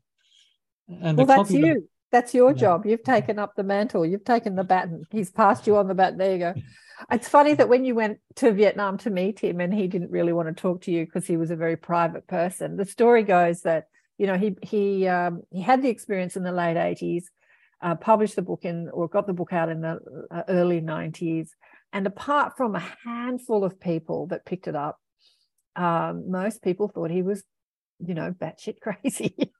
and well, that's you. That's your yeah. job. You've taken up the mantle. You've taken the baton. He's passed you on the baton. There you go. [LAUGHS] It's funny that when you went to Vietnam to meet him and he didn't really want to talk to you because he was a very private person. The story goes that you know he he um, he had the experience in the late eighties, uh, published the book in or got the book out in the uh, early nineties, and apart from a handful of people that picked it up, um, most people thought he was, you know, batshit [LAUGHS] crazy.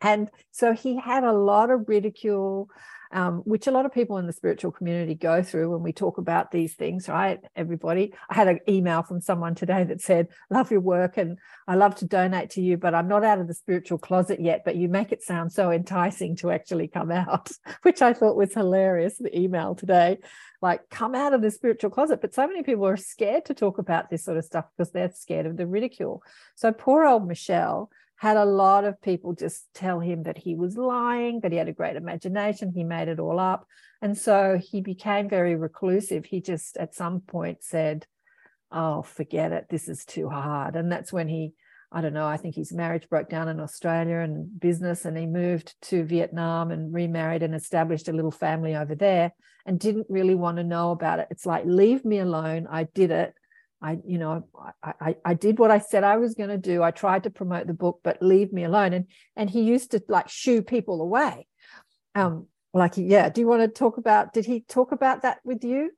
And so he had a lot of ridicule, um, which a lot of people in the spiritual community go through when we talk about these things, right? Everybody. I had an email from someone today that said, Love your work and I love to donate to you, but I'm not out of the spiritual closet yet. But you make it sound so enticing to actually come out, [LAUGHS] which I thought was hilarious. The email today, like, come out of the spiritual closet. But so many people are scared to talk about this sort of stuff because they're scared of the ridicule. So poor old Michel had a lot of people just tell him that he was lying, that he had a great imagination, he made it all up. And so he became very reclusive. He just at some point said, Oh, forget it, this is too hard. And that's when he, I don't know, I think his marriage broke down in Australia and business, and he moved to Vietnam and remarried and established a little family over there and didn't really want to know about it. It's like, leave me alone. I did it. I, you know, I, I, I did what I said I was going to do. I tried to promote the book, but leave me alone. And and he used to like shoo people away. Um, like yeah. Do you want to talk about? Did he talk about that with you?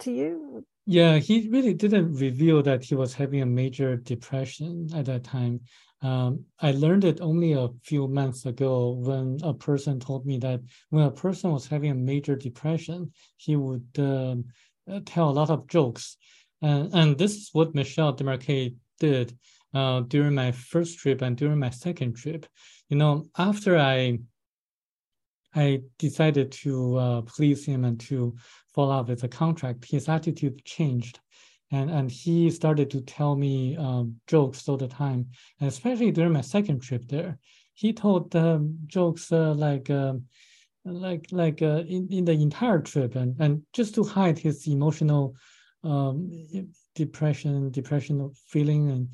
To you? Yeah, he really didn't reveal that he was having a major depression at that time. Um, I learned it only a few months ago when a person told me that when a person was having a major depression, he would uh, tell a lot of jokes and, and this is what Michel Desmarquet did uh, during my first trip and during my second trip. You know, after I I decided to uh, please him and to follow up with a contract, his attitude changed. And, and he started to tell me um, jokes all the time, and especially during my second trip there. he told um, jokes uh, like um, like like uh, in, in the entire trip and, and just to hide his emotional um, depression depression feeling. And,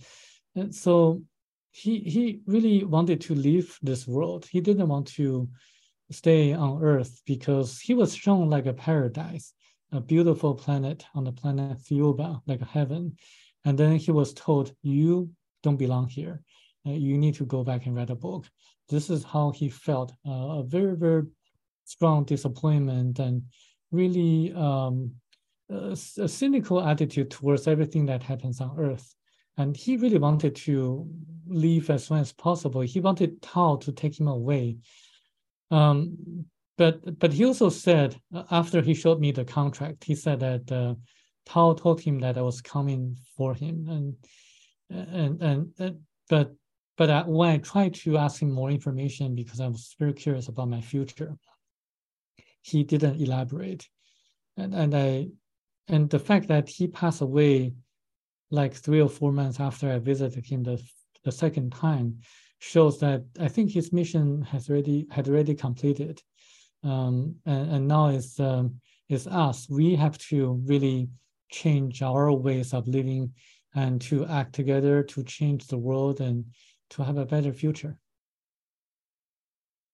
and so he he really wanted to leave this world. He didn't want to stay on earth because he was shown like a paradise a beautiful planet on the planet Thiaoouba, like a heaven. And then he was told you don't belong here. Uh, you need to go back and write a book. This is how he felt uh, a very very strong disappointment and really um, a, cynical attitude towards everything that happens on Earth. And he really wanted to leave as soon as possible. He wanted Tao to take him away. Um, but but he also said uh, after he showed me the contract, he said that uh, Tao told him that I was coming for him, and and and, and but but I, when I tried to ask him more information because I was very curious about my future, he didn't elaborate. And, and I and the fact that he passed away like three or four months after I visited him the, the second time shows that I think his mission has already had already completed. Um, and, and now it's um, it's us. We have to really change our ways of living and to act together to change the world and to have a better future.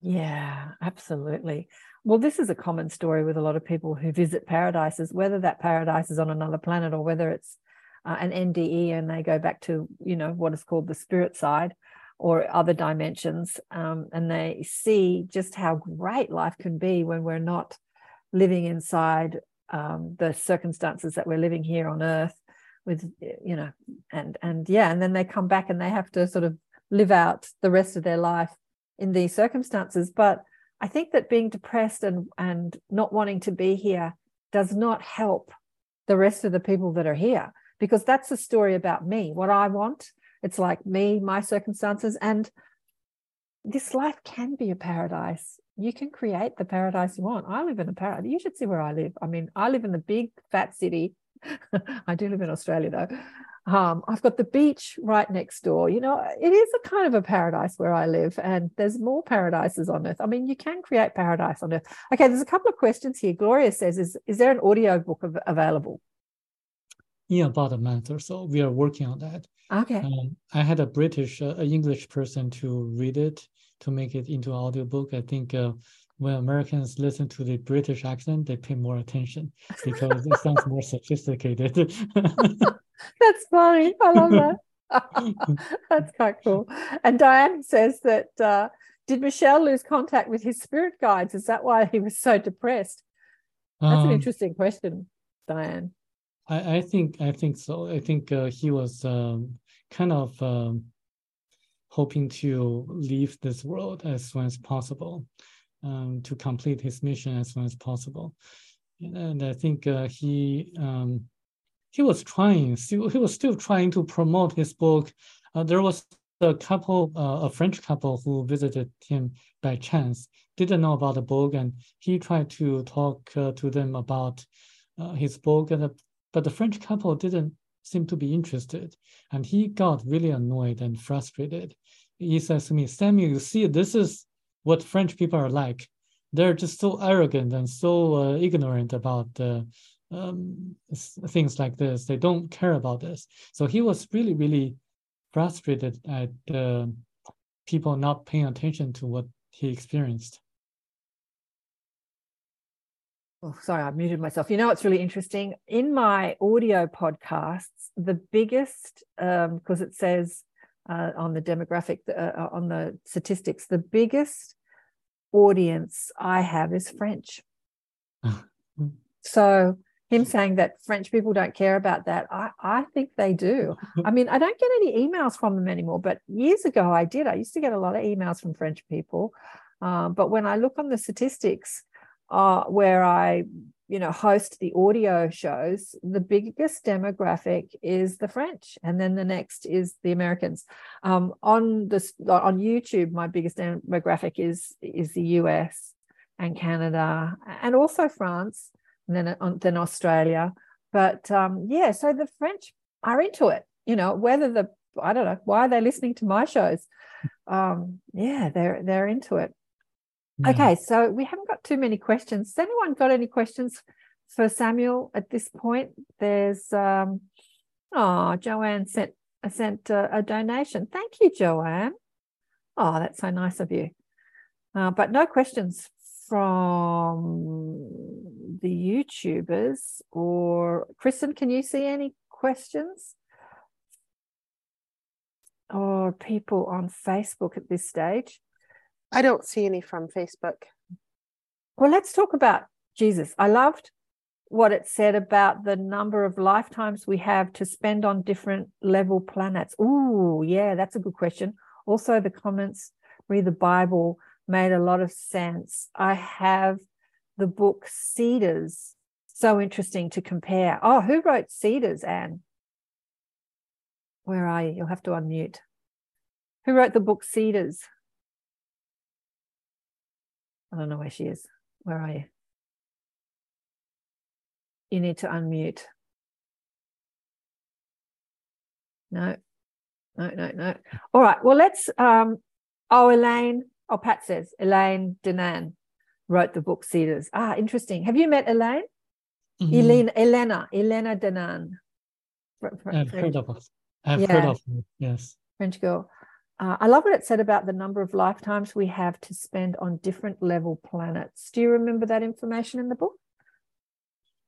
Yeah, absolutely. Well, this is a common story with a lot of people who visit paradises, whether that paradise is on another planet or whether it's uh, an NDE and they go back to, you know, what is called the spirit side or other dimensions. Um, and they see just how great life can be when we're not living inside um, the circumstances that we're living here on earth with, you know, and, and yeah, and then they come back and they have to sort of live out the rest of their life in these circumstances. But I think that being depressed and, and not wanting to be here does not help the rest of the people that are here because that's a story about me, what I want. It's like me, my circumstances, and this life can be a paradise. You can create the paradise you want. I live in a paradise. You should see where I live. I mean, I live in the big fat city. [LAUGHS] I do live in Australia though. Um, I've got the beach right next door. You know, it is a kind of a paradise where I live, and there's more paradises on earth. I mean, you can create paradise on earth. Okay, there's a couple of questions here. Gloria says, "Is is there an audio book av- available?" In about a month or so, we are working on that. Okay. Um, I had a British, uh, English person to read it to make it into an audiobook. I think uh, when Americans listen to the British accent, they pay more attention [LAUGHS] because it sounds more sophisticated. [LAUGHS] That's funny. I love that. [LAUGHS] [LAUGHS] That's quite cool. And Diane says that uh, did Michel lose contact with his spirit guides? Is that why he was so depressed? That's um, an interesting question, Diane. I, I, think I think so. I think uh, he was um, kind of um, hoping to leave this world as soon as possible, um, to complete his mission as soon as possible. And I think uh, he um, he was trying, still, he was still trying to promote his book. Uh, there was a couple, uh, a French couple who visited him by chance, didn't know about the book, and he tried to talk uh, to them about uh, his book, and, but the French couple didn't seem to be interested, and he got really annoyed and frustrated. He says to me, Samuel, you see, this is what French people are like. They're just so arrogant and so uh, ignorant about um, things like this. They don't care about this. So he was really, really frustrated at uh, people not paying attention to what he experienced. Oh, sorry, I muted myself. You know what's really interesting? In my audio podcasts, the biggest, because um, it says uh, on the demographic, uh, uh, on the statistics, the biggest audience I have is French. [LAUGHS] so him saying that French people don't care about that. I, I think they do. [LAUGHS] I mean, I don't get any emails from them anymore, but years ago I did. I used to get a lot of emails from French people. Uh, but when I look on the statistics uh, where I, you know, host the audio shows, the biggest demographic is the French, and then the next is the Americans. Um, on this on YouTube, my biggest demographic is is the US and Canada, and also France then uh, then Australia. But um, yeah, so the French are into it. You know, whether the I don't know why are they listening to my shows. [LAUGHS] Um, yeah, they're they're into it. Yeah. Okay, so we haven't got too many questions. Has anyone got any questions for Samuel at this point? There's um, oh, Joanne sent sent a, a donation. Thank you, Joanne. Oh, that's so nice of you. Uh, but no questions from the YouTubers or Kristen, can you see any questions? Or people on Facebook at this stage? I don't see any from Facebook. Well, let's talk about Jesus. I loved what it said about the number of lifetimes we have to spend on different level planets. Oh, yeah, that's a good question. Also, the comments read the Bible made a lot of sense. I have the book Seeders. So interesting to compare. Oh, who wrote Seeders, Anne? Where are you? You'll have to unmute. Who wrote the book Cedars? I don't know where she is. Where are you? You need to unmute. No, no, no, no. All right. Well, let's. Um, oh, Elaine. Oh, Pat says Elaine Danaan wrote the book Seeders. Ah, interesting. Have you met Elaine? Mm-hmm. Elena, Elena, Elena Danaan. I've heard of her. I've yeah. heard of her. Yes. French girl. Uh, I love what it said about the number of lifetimes we have to spend on different level planets. Do you remember that information in the book?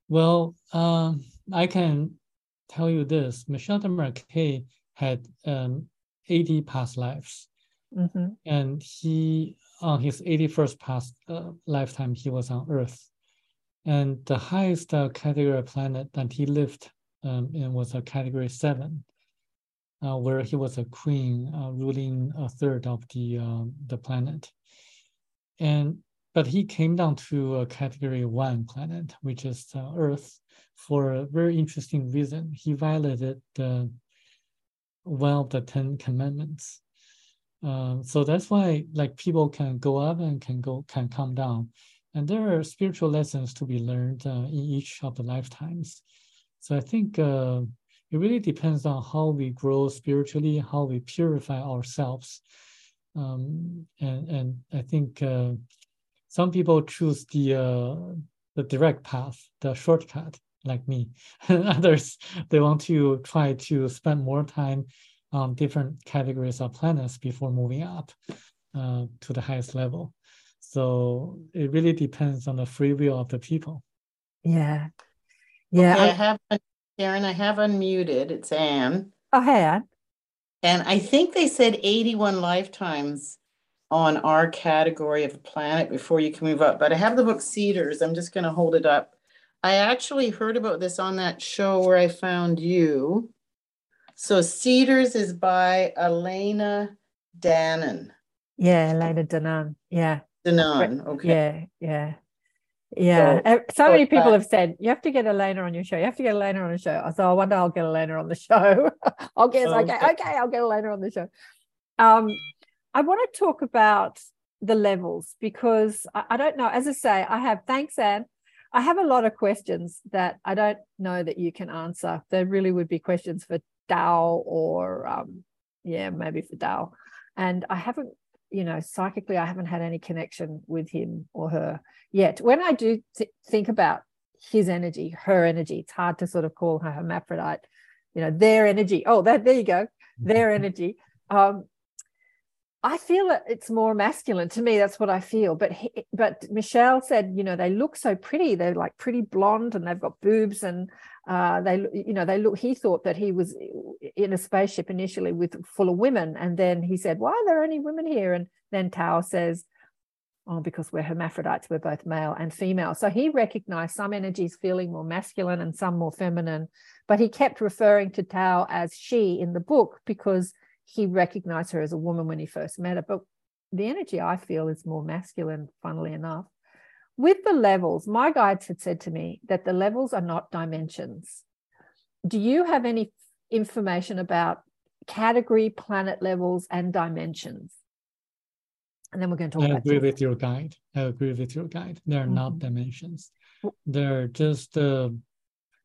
Well, um, I can tell you this. Michel de Desmarquet had um, 80 past lives. Mm-hmm. And he, on his 81st past uh, lifetime, he was on Earth. And the highest uh, category planet that he lived um, in was a category seven, uh, where he was a queen uh, ruling a third of the uh, the planet. And but he came down to a category one planet, which is uh, Earth, for a very interesting reason. He violated the one of the Ten Commandments. Um, so that's why like people can go up and can go can come down, and there are spiritual lessons to be learned uh, in each of the lifetimes. So I think uh, it really depends on how we grow spiritually, how we purify ourselves, um, and and I think uh, some people choose the uh, the direct path, the shortcut, like me. and [LAUGHS] Others they want to try to spend more time um, different categories of planets before moving up uh, to the highest level. So it really depends on the free will of the people. Yeah. Yeah. Okay, I, I have, Karen, I have unmuted. It's Anne. Oh, hey, Anne. And I think they said 81 lifetimes on our category of a planet before you can move up. But I have the book Seeders. I'm just going to hold it up. I actually heard about this on that show where I found you. So Seeders is by Elena Danaan. Yeah, Elena Danaan. Yeah. Danaan. Okay. Yeah, yeah. Yeah. So, so many people have said you have to get Elena on your show. You have to get Elena on the show. Thought, I wonder I'll get Elena on the show. [LAUGHS] I'll get okay. okay, okay, I'll get Elena on the show. Um, I want to talk about the levels because I, I don't know. As I say, I have thanks, Anne. I have a lot of questions that I don't know that you can answer. There really would be questions for Dao or um, yeah, maybe for Dao. And I haven't, you know, psychically, I haven't had any connection with him or her yet. When I do th- think about his energy, her energy, it's hard to sort of call her hermaphrodite, you know, their energy. Oh, that there you go, their [LAUGHS] energy. Um, I feel that it's more masculine to me. That's what I feel. But he, but Michel said, you know, they look so pretty. They're like pretty blonde, and they've got boobs, and uh, they, you know, they look. He thought that he was in a spaceship initially with full of women, and then he said, "Why are there only women here?" And then Tao says, "Oh, because we're hermaphrodites. We're both male and female." So he recognized some energies feeling more masculine and some more feminine, but he kept referring to Tao as she in the book because he recognized her as a woman when he first met her. But the energy I feel is more masculine, funnily enough. With the levels, my guides had said to me that the levels are not dimensions. Do you have any information about category, planet levels, and dimensions? And then we're going to talk I agree with your guide. I agree with your guide. They're mm-hmm. not dimensions. They're just uh,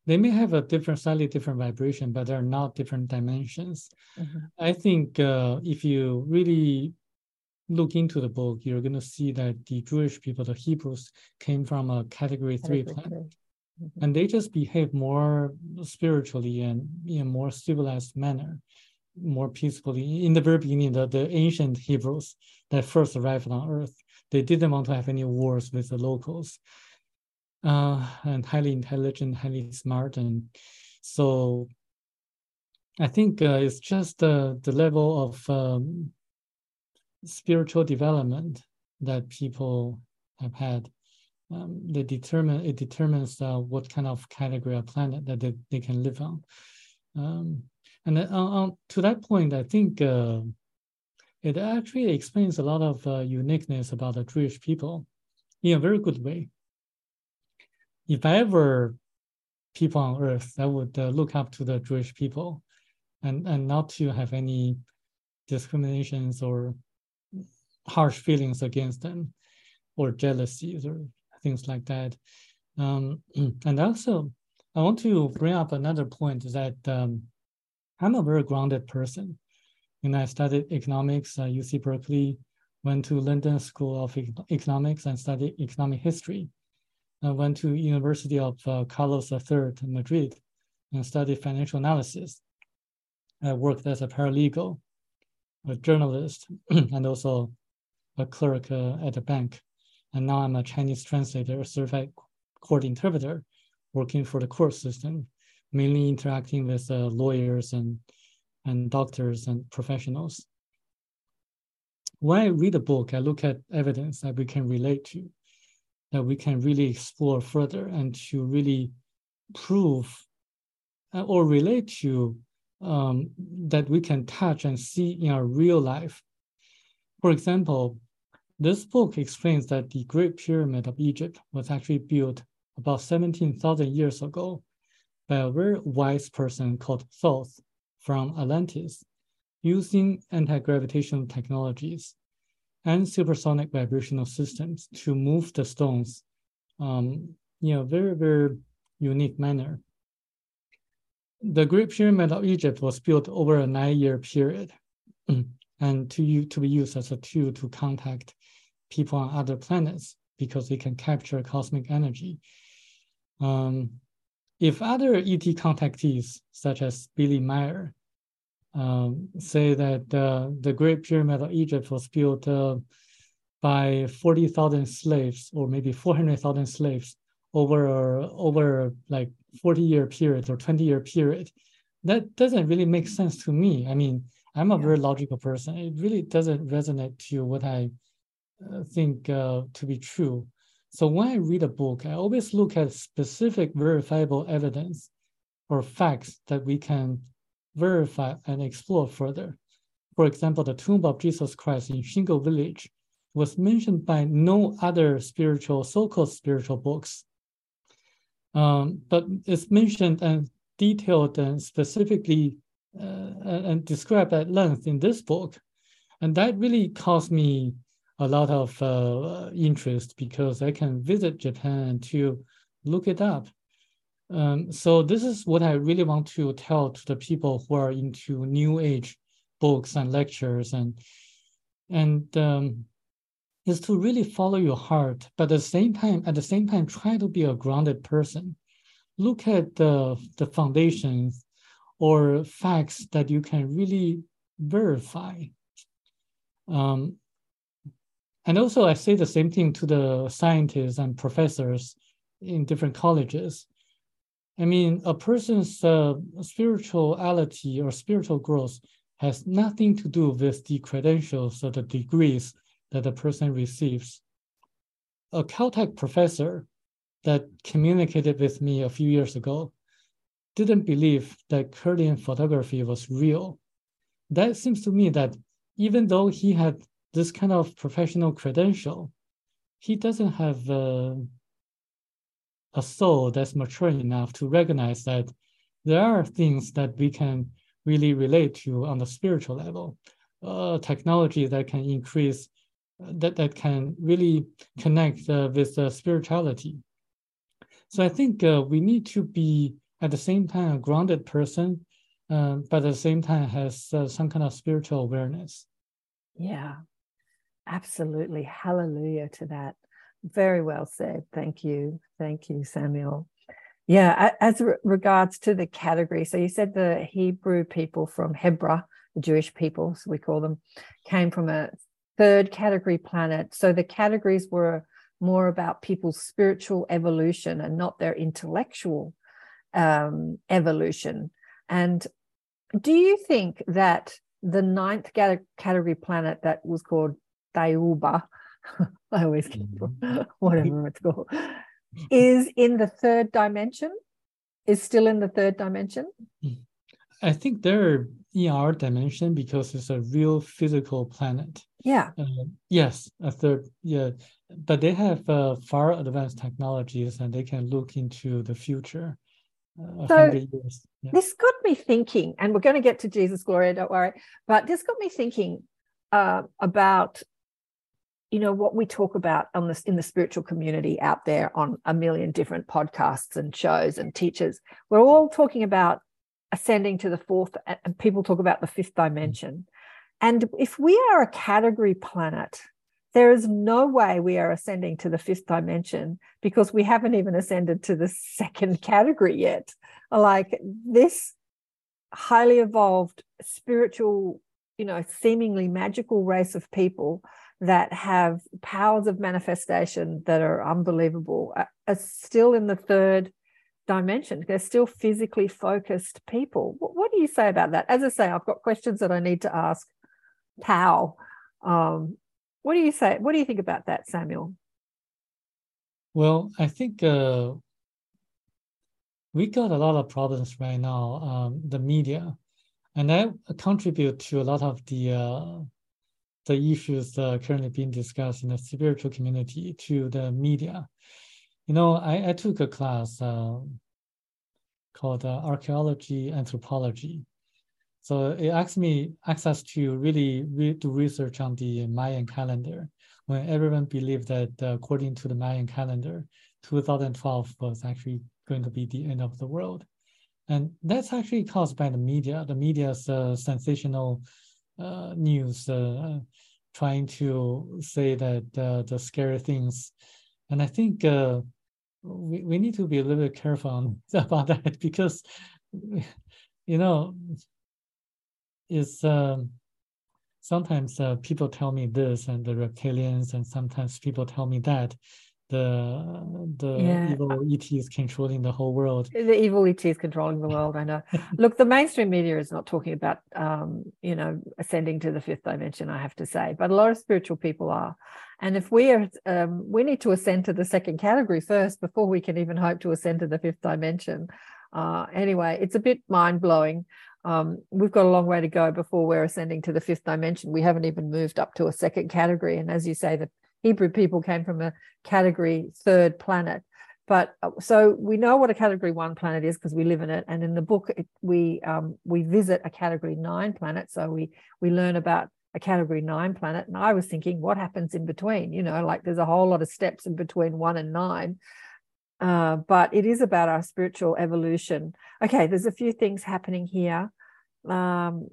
they may have a different, slightly different vibration, but they're not different dimensions. Mm-hmm. I think uh, if you really look into the book, you're going to see that the Jewish people, the Hebrews, came from a category three planet. Mm-hmm. And they just behave more spiritually and in a more civilized manner, more peacefully. In the very beginning, the, the ancient Hebrews that first arrived on Earth, they didn't want to have any wars with the locals. Uh, and highly intelligent, highly smart. And so I think uh, it's just uh, the level of um, spiritual development that people have had um, they determine it determines uh, what kind of category of planet that they, they can live on. Um, and then, uh, to that point, I think uh, it actually explains a lot of uh, uniqueness about the Jewish people in a very good way. If I ever people on earth, I would uh, look up to the Jewish people and, and not to have any discriminations or harsh feelings against them or jealousies or things like that. Um, [CLEARS THROAT] and also, I want to bring up another point that um, I'm a very grounded person. And I studied economics at UC Berkeley, went to London School of Economics and studied economic history. I went to University of uh, Carlos III, in Madrid, and studied financial analysis. I worked as a paralegal, a journalist, [CLEARS THROAT] and also a clerk uh, at a bank. And now I'm a Chinese translator, a certified court interpreter, working for the court system, mainly interacting with uh, lawyers and, and doctors and professionals. When I read a book, I look at evidence that we can relate to, that we can really explore further and to really prove uh, or relate to um, that we can touch and see in our real life. For example, this book explains that the Great Pyramid of Egypt was actually built about 17,000 years ago by a very wise person called Thoth from Atlantis, using anti-gravitational technologies and supersonic vibrational systems to move the stones um, in a very, very unique manner. The Great Pyramid of Egypt was built over a nine-year period [CLEARS THROAT] and to, to be used as a tool to contact people on other planets because they can capture cosmic energy. Um, if other ET contactees, such as Billy Meier, um, say that uh, the Great Pyramid of Egypt was built uh, by 40,000 slaves or maybe 400,000 slaves over over like 40 year period or 20 year period, that doesn't really make sense to me. I mean, I'm a very logical person. It really doesn't resonate to what I uh, think uh, to be true. So when I read a book, I always look at specific verifiable evidence or facts that we can verify and explore further. For example, the tomb of Jesus Christ in Shingo Village was mentioned by no other spiritual, so-called spiritual books. Um, but it's mentioned and detailed and specifically uh, and described at length in this book. And that really caused me a lot of uh, interest because I can visit Japan to look it up. Um, so this is what I really want to tell to the people who are into new age books and lectures and and um, is to really follow your heart, but at the same time, at the same time, try to be a grounded person. Look at the the foundations or facts that you can really verify. Um, and also, I say the same thing to the scientists and professors in different colleges. I mean, a person's uh, spirituality or spiritual growth has nothing to do with the credentials or the degrees that the person receives. A Caltech professor that communicated with me a few years ago didn't believe that Kirlian photography was real. That seems to me that even though he had this kind of professional credential, he doesn't have uh, a soul that's mature enough to recognize that there are things that we can really relate to on the spiritual level, uh, technology that can increase, uh, that, that can really connect uh, with spirituality. So I think uh, we need to be at the same time a grounded person, um, but at the same time has uh, some kind of spiritual awareness. Yeah, absolutely. Hallelujah to that. Very well said. Thank you. Thank you, Samuel. Yeah, as regards to the category, so you said the Hebrew people from Hebra, the Jewish people, so we call them, came from a third category planet. So the categories were more about people's spiritual evolution and not their intellectual um, evolution. And do you think that the ninth category planet that was called Dayuba, [LAUGHS] I always get mm-hmm. [LAUGHS] whatever it's called, [LAUGHS] is in the third dimension? Is still in the third dimension? I think they're in our dimension because it's a real physical planet. Yeah. Uh, yes, a third. Yeah, but they have uh, far advanced technologies and they can look into the future. Uh, so yeah. this got me thinking, and we're going to get to Jesus Gloria, don't worry. But this got me thinking uh, about you know what we talk about on this in the spiritual community out there on a million different podcasts and shows and teachers we're all talking about ascending to the fourth and people talk about the fifth dimension. And if we are a category planet there is no way we are ascending to the fifth dimension because we haven't even ascended to the second category yet. Like this highly evolved spiritual you know seemingly magical race of people that have powers of manifestation that are unbelievable are still in the third dimension. They're still physically focused people. What, do you say about that? As I say, I've got questions that I need to ask Tao. Um, what do you say? What do you think about that, Samuel? Well, I think uh, we got a lot of problems right now. Um, the media, and that contribute to a lot of the uh, the issues uh, currently being discussed in the spiritual community to the media. You know, I, I took a class uh, called uh, Archaeology Anthropology. So it asked me access to really re- do research on the Mayan calendar when everyone believed that uh, according to the Mayan calendar, 2012 was actually going to be the end of the world. And that's actually caused by the media, the media's uh, sensational uh, news uh, trying to say that uh, the scary things. And I think uh, we, we need to be a little bit careful [LAUGHS] about that because, you know, it's um, sometimes uh, people tell me this and the reptilians, and sometimes people tell me that the the yeah. evil ET is controlling the whole world. The evil ET is controlling the world. I know. [LAUGHS] Look, the mainstream media is not talking about um, you know ascending to the fifth dimension. I have to say, but a lot of spiritual people are. And if we are, um, we need to ascend to the second category first before we can even hope to ascend to the fifth dimension. Uh, anyway, it's a bit mind blowing. Um, we've got a long way to go before we're ascending to the fifth dimension. We haven't even moved up to a second category. And as you say, the Hebrew people came from a category third planet. But uh, so we know what a category one planet is because we live in it, and in the book it, we um, we visit a category nine planet. So we we learn about a category nine planet, and I was thinking, what happens in between? You know, like there's a whole lot of steps in between one and nine. Uh, but it is about our spiritual evolution. Okay, there's a few things happening here. Um,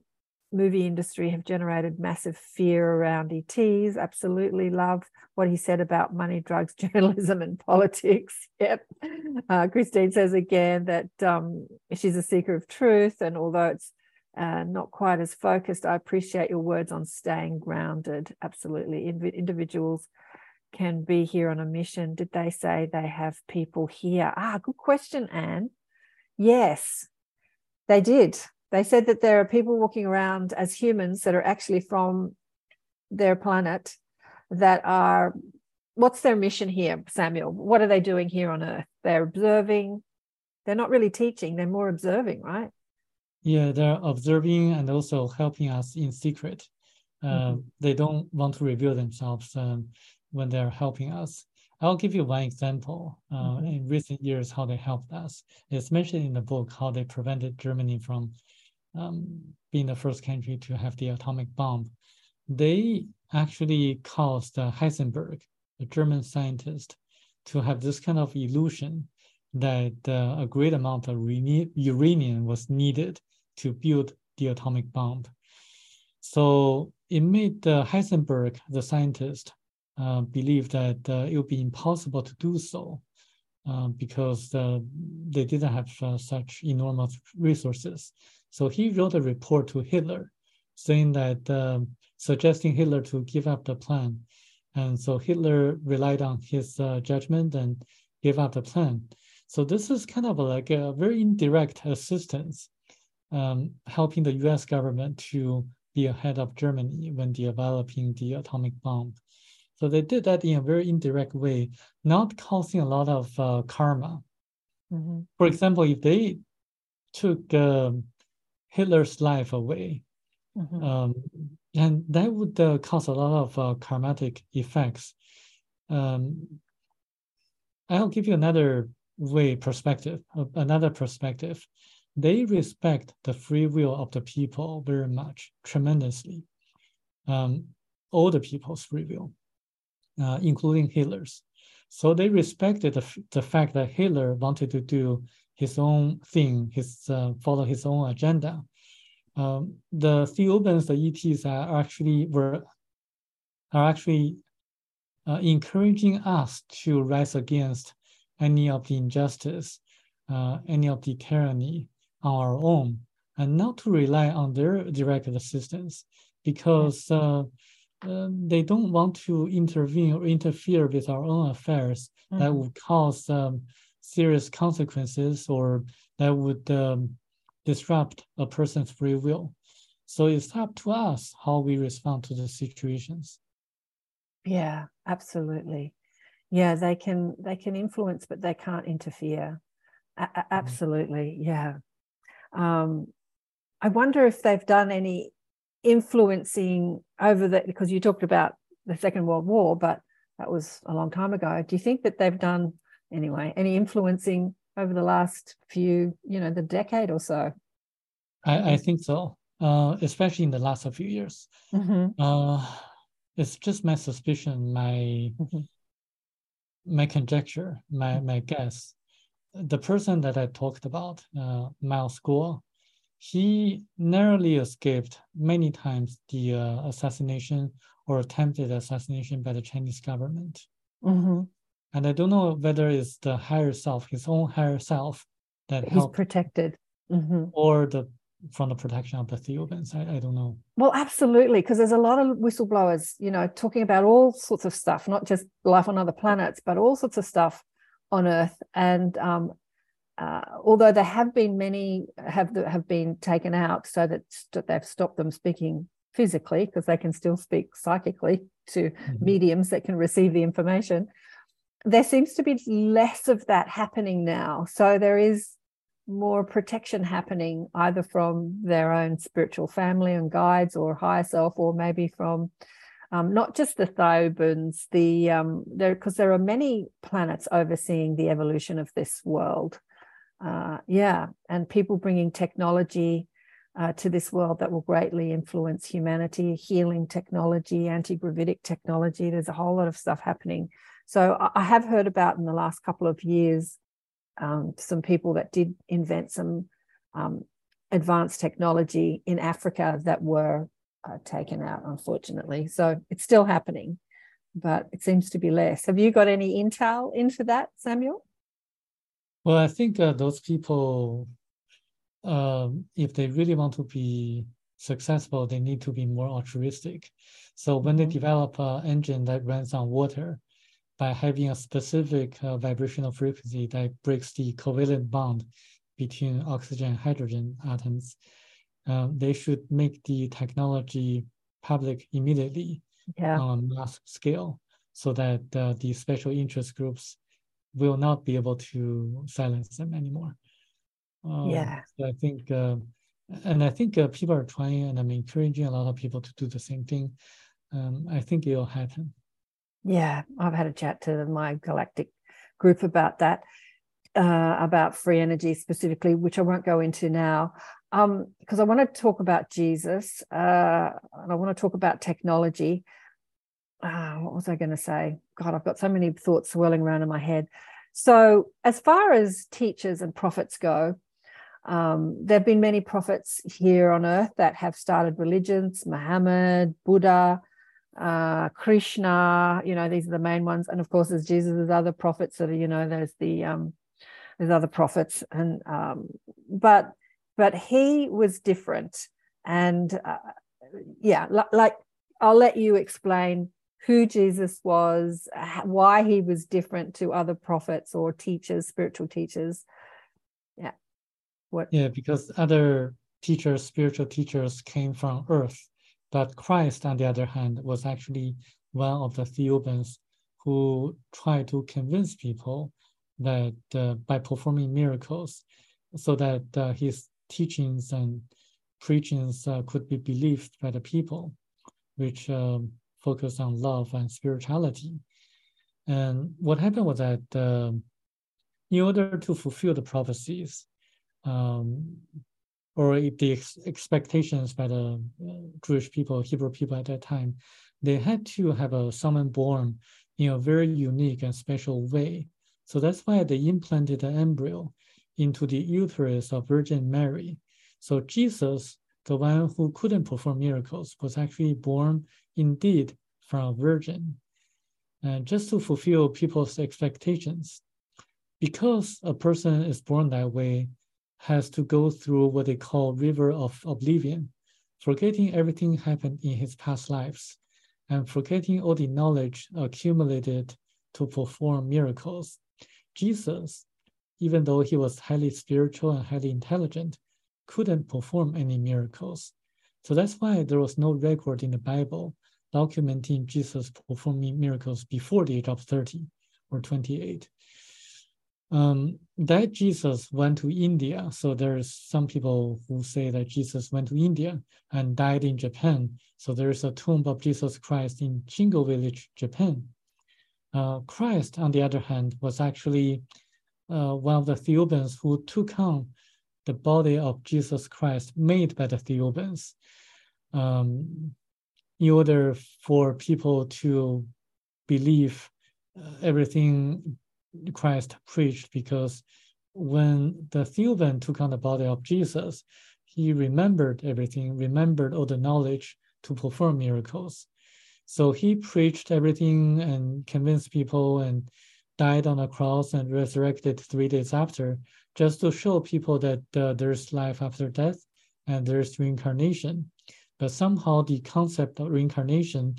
movie industry have generated massive fear around ETs. Absolutely love what he said about money, drugs, [LAUGHS] journalism, and politics. Yep. Uh, Christine says again that um, she's a seeker of truth, and although it's uh, not quite as focused, I appreciate your words on staying grounded. Absolutely. Individuals can be here on a mission. Did they say they have people here? Ah, good question, Anne. Yes, they did. They said that there are people walking around as humans that are actually from their planet that are what's their mission here, Samuel? What are they doing here on Earth? They're observing. They're not really teaching, they're more observing, right? Yeah, they're observing and also helping us in secret. Uh, mm-hmm. They don't want to reveal themselves um, when they're helping us. I'll give you one example. Uh, mm-hmm. In recent years, how they helped us. It's mentioned in the book how they prevented Germany from um, being the first country to have the atomic bomb, they actually caused uh, Heisenberg, a German scientist, to have this kind of illusion that uh, a great amount of uranium was needed to build the atomic bomb. So it made uh, Heisenberg, the scientist, uh, believe that uh, it would be impossible to do so uh, because uh, they didn't have such enormous resources. So he wrote a report to Hitler saying that, um, suggesting Hitler to give up the plan. And so Hitler relied on his judgment and gave up the plan. So this is kind of like a very indirect assistance, um, helping the U.S. government to be ahead of Germany when developing the atomic bomb. So they did that in a very indirect way, not causing a lot of uh, karma. Mm-hmm. For example, if they took um, Hitler's life away, mm-hmm. um, and that would uh, cause a lot of uh, karmatic effects. Um, I'll give you another way perspective, another perspective. They respect the free will of the people very much, tremendously. Um, all the people's free will, uh, including Hitler's. So they respected the, the fact that Hitler wanted to do his own thing, his uh, follow his own agenda. Um, the Thiaoubans, the ETs, are actually were are actually uh, encouraging us to rise against any of the injustice, uh, any of the tyranny on our own, and not to rely on their direct assistance because uh, uh, they don't want to intervene or interfere with our own affairs mm-hmm. that would cause um, serious consequences or that would um, disrupt a person's free will. So it's up to us how we respond to the situations. Yeah, absolutely yeah they can they can influence but they can't interfere a- mm-hmm. absolutely yeah um, i wonder if they've done any influencing over that because you talked about the second world war but that was a long time ago do you think that they've done anyway any influencing over the last few you know the decade or so i, I think so uh, especially in the last few years mm-hmm. uh, it's just my suspicion my mm-hmm my conjecture, my my guess, the person that I talked about, uh, Miles Guo, he narrowly escaped many times the uh, assassination or attempted assassination by the Chinese government. Mm-hmm. And I don't know whether it's the higher self, his own higher self, that he's protected, mm-hmm. or the from the protection of the Thiaoubans. I, I don't know. Well, absolutely, because there's a lot of whistleblowers, you know, talking about all sorts of stuff, not just life on other planets, but all sorts of stuff on Earth. And um, uh, although there have been many have have been taken out so that st- they've stopped them speaking physically because they can still speak psychically to mm-hmm. mediums that can receive the information. There seems to be less of that happening now. So there is more protection happening either from their own spiritual family and guides or higher self or maybe from um, not just the Thiaoubans, the um, there because there are many planets overseeing the evolution of this world. Uh, yeah, and people bringing technology uh, to this world that will greatly influence humanity, healing technology, anti-gravitic technology. There's a whole lot of stuff happening. So I have heard about in the last couple of years um, some people that did invent some um, advanced technology in Africa that were uh, taken out, unfortunately. So it's still happening, but it seems to be less. Have you got any intel into that, Samuel? Well, I think uh, those people, um, if they really want to be successful, they need to be more altruistic. So when they mm-hmm. develop an engine that runs on water, by having a specific uh, vibrational frequency that breaks the covalent bond between oxygen and hydrogen atoms, uh, they should make the technology public immediately yeah. on a mass scale so that uh, the special interest groups will not be able to silence them anymore. Um, yeah. So I think, uh, and I think uh, people are trying, and I'm encouraging a lot of people to do the same thing. Um, I think it'll happen. Yeah, I've had a chat to my galactic group about that, uh, about free energy specifically, which I won't go into now, um, because I want to talk about Jesus uh, and I want to talk about technology. Uh, what was I going to say? God, I've got so many thoughts swirling around in my head. So, as far as teachers and prophets go, um, there have been many prophets here on earth that have started religions Muhammad, Buddha, uh, Krishna, you know, these are the main ones. And of course, there's Jesus, there's other prophets that are, you know, there's the, um, there's other prophets. And, um, but, but he was different. And uh, yeah, like I'll let you explain who Jesus was, why he was different to other prophets or teachers, spiritual teachers. Yeah. What? Yeah, because other teachers, spiritual teachers came from earth but Christ, on the other hand, was actually one of the Thiaoubans who tried to convince people that uh, by performing miracles, so that uh, his teachings and preachings uh, could be believed by the people, which um, focused on love and spirituality. And what happened was that um, in order to fulfill the prophecies, um, or the ex- expectations by the uh, Jewish people, Hebrew people at that time, they had to have a someone born in a very unique and special way. So that's why they implanted the embryo into the uterus of Virgin Mary. So Jesus, the one who couldn't perform miracles, was actually born indeed from a virgin, and just to fulfill people's expectations. Because a person is born that way, has to go through what they call river of oblivion, forgetting everything happened in his past lives and forgetting all the knowledge accumulated to perform miracles. Jesus, even though he was highly spiritual and highly intelligent, couldn't perform any miracles. So that's why there was no record in the Bible documenting Jesus performing miracles before the age of 30 or 28 um, that Jesus went to India. So there's some people who say that Jesus went to India and died in Japan. So there's a tomb of Jesus Christ in Shingo village, Japan. Uh, Christ, on the other hand, was actually uh, one of the Thiaoubans who took on the body of Jesus Christ made by the Thiaoubans um, in order for people to believe uh, everything Christ preached because when the Thiaouban took on the body of Jesus, he remembered everything, remembered all the knowledge to perform miracles. So he preached everything and convinced people and died on a cross and resurrected three days after, just to show people that uh, there's life after death and there's reincarnation. But somehow the concept of reincarnation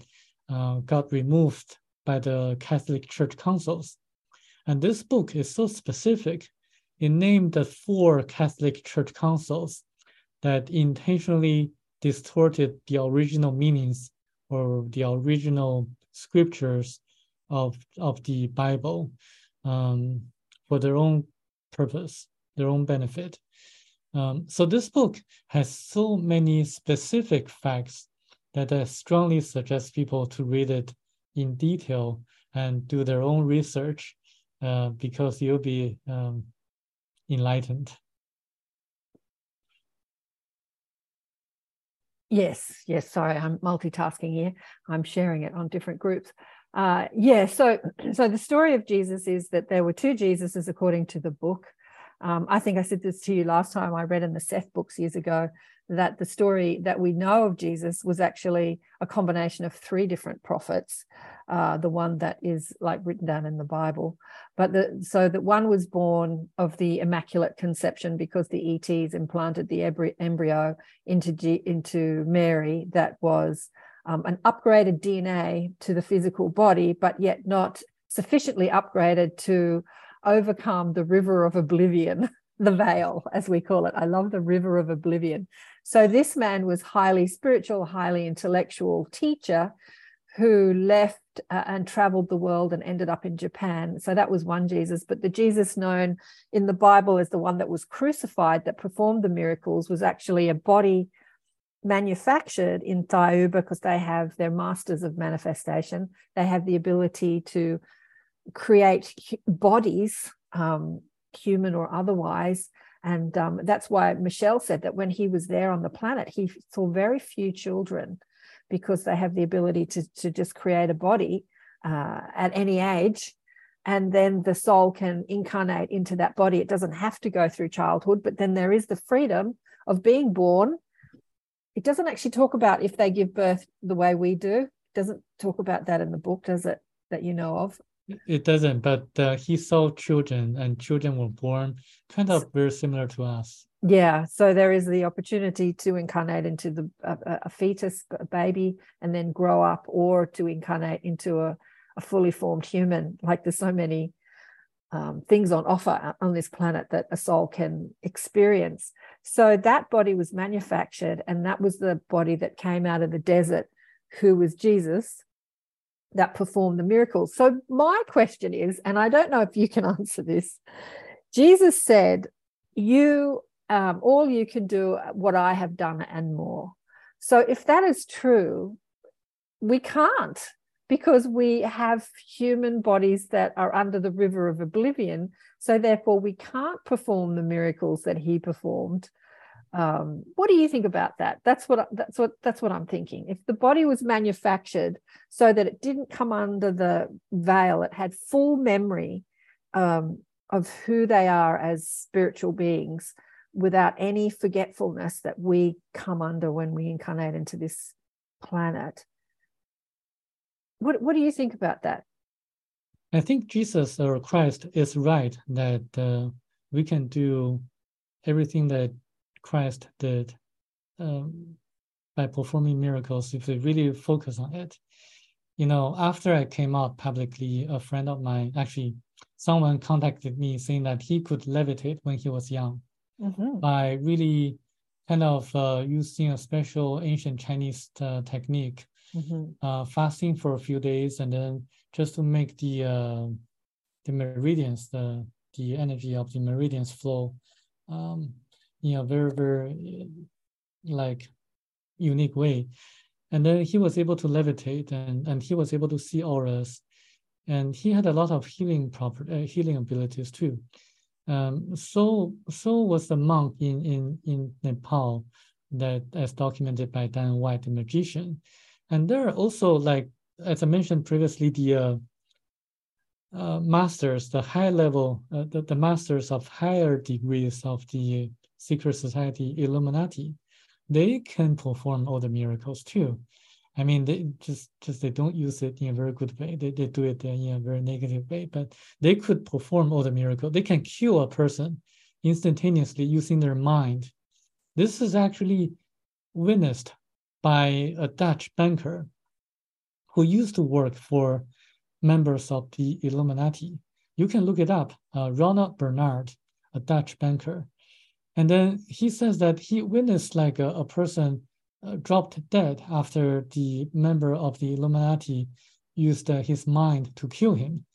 uh, got removed by the Catholic Church councils. And this book is so specific. It named the four Catholic Church councils that intentionally distorted the original meanings or the original scriptures of, of the Bible um, for their own purpose, their own benefit. Um, so this book has so many specific facts that I strongly suggest people to read it in detail and do their own research uh, because you'll be um, enlightened. Yes, yes. Sorry, I'm multitasking here. I'm sharing it on different groups. Uh, yeah. So, so the story of Jesus is that there were two Jesuses according to the book. Um, I think I said this to you last time I read in the Seth books years ago that the story that we know of Jesus was actually a combination of three different prophets, uh, the one that is like written down in the Bible. But the, so that one was born of the Immaculate Conception because the ETs implanted the embryo into, G, into Mary that was um, an upgraded DNA to the physical body, but yet not sufficiently upgraded to overcome the river of oblivion [LAUGHS] the veil, as we call it. I love the river of oblivion. So this man was highly spiritual, highly intellectual teacher who left uh, and traveled the world and ended up in Japan. So that was one Jesus. But the Jesus known in the Bible as the one that was crucified, that performed the miracles, was actually a body manufactured in Thiaoouba because they have their masters of manifestation. They have the ability to create bodies, um, human or otherwise, and um, that's why Michel said that when he was there on the planet, he saw very few children because they have the ability to, to just create a body uh, at any age and then the soul can incarnate into that body. It doesn't have to go through childhood, but then there is the freedom of being born. It doesn't actually talk about if they give birth the way we do. It doesn't talk about that in the book, does it? That you know of? It doesn't, but uh, he saw children, and children were born kind of very similar to us. Yeah, so there is the opportunity to incarnate into the a, a fetus, a baby, and then grow up, or to incarnate into a, a fully formed human. Like there's so many um, things on offer on this planet that a soul can experience. So that body was manufactured, and that was the body that came out of the desert, who was Jesus, that performed the miracles. So my question is, and I don't know if you can [LAUGHS] answer this. Jesus said, "You, um, all you can do what I have done and more." So if that is true, we can't because we have human bodies that are under the river of oblivion. So therefore, we can't perform the miracles that he performed. Um, what do you think about that? That's what that's what that's what I'm thinking. If the body was manufactured so that it didn't come under the veil, it had full memory um, of who they are as spiritual beings, without any forgetfulness that we come under when we incarnate into this planet. What What do you think about that? I think Jesus or Christ is right that uh, we can do everything that Christ did um, by performing miracles if we really focus on it. You know, after I came out publicly, a friend of mine, actually, someone contacted me saying that he could levitate when he was young mm-hmm. by really kind of uh, using a special ancient Chinese uh, technique, mm-hmm. uh, fasting for a few days, and then just to make the uh, the meridians, the the energy of the meridians flow. Um, in a very very like unique way and then he was able to levitate and and he was able to see auras and he had a lot of healing proper uh, healing abilities too um, so so was the monk in in in nepal that as documented by dan white the magician and there are also like as i mentioned previously the uh, uh, masters, the high level, uh, the, the masters of higher degrees of the secret society Illuminati, they can perform all the miracles too. I mean, they just just they don't use it in a very good way. They, they do it in a very negative way, but they could perform all the miracles. They can kill a person instantaneously using their mind. This is actually witnessed by a Dutch banker who used to work for members of the Illuminati. You can look it up. Uh, Ronald Bernard, a Dutch banker, and then he says that he witnessed like a, a person dropped dead after the member of the Illuminati used uh, his mind to kill him.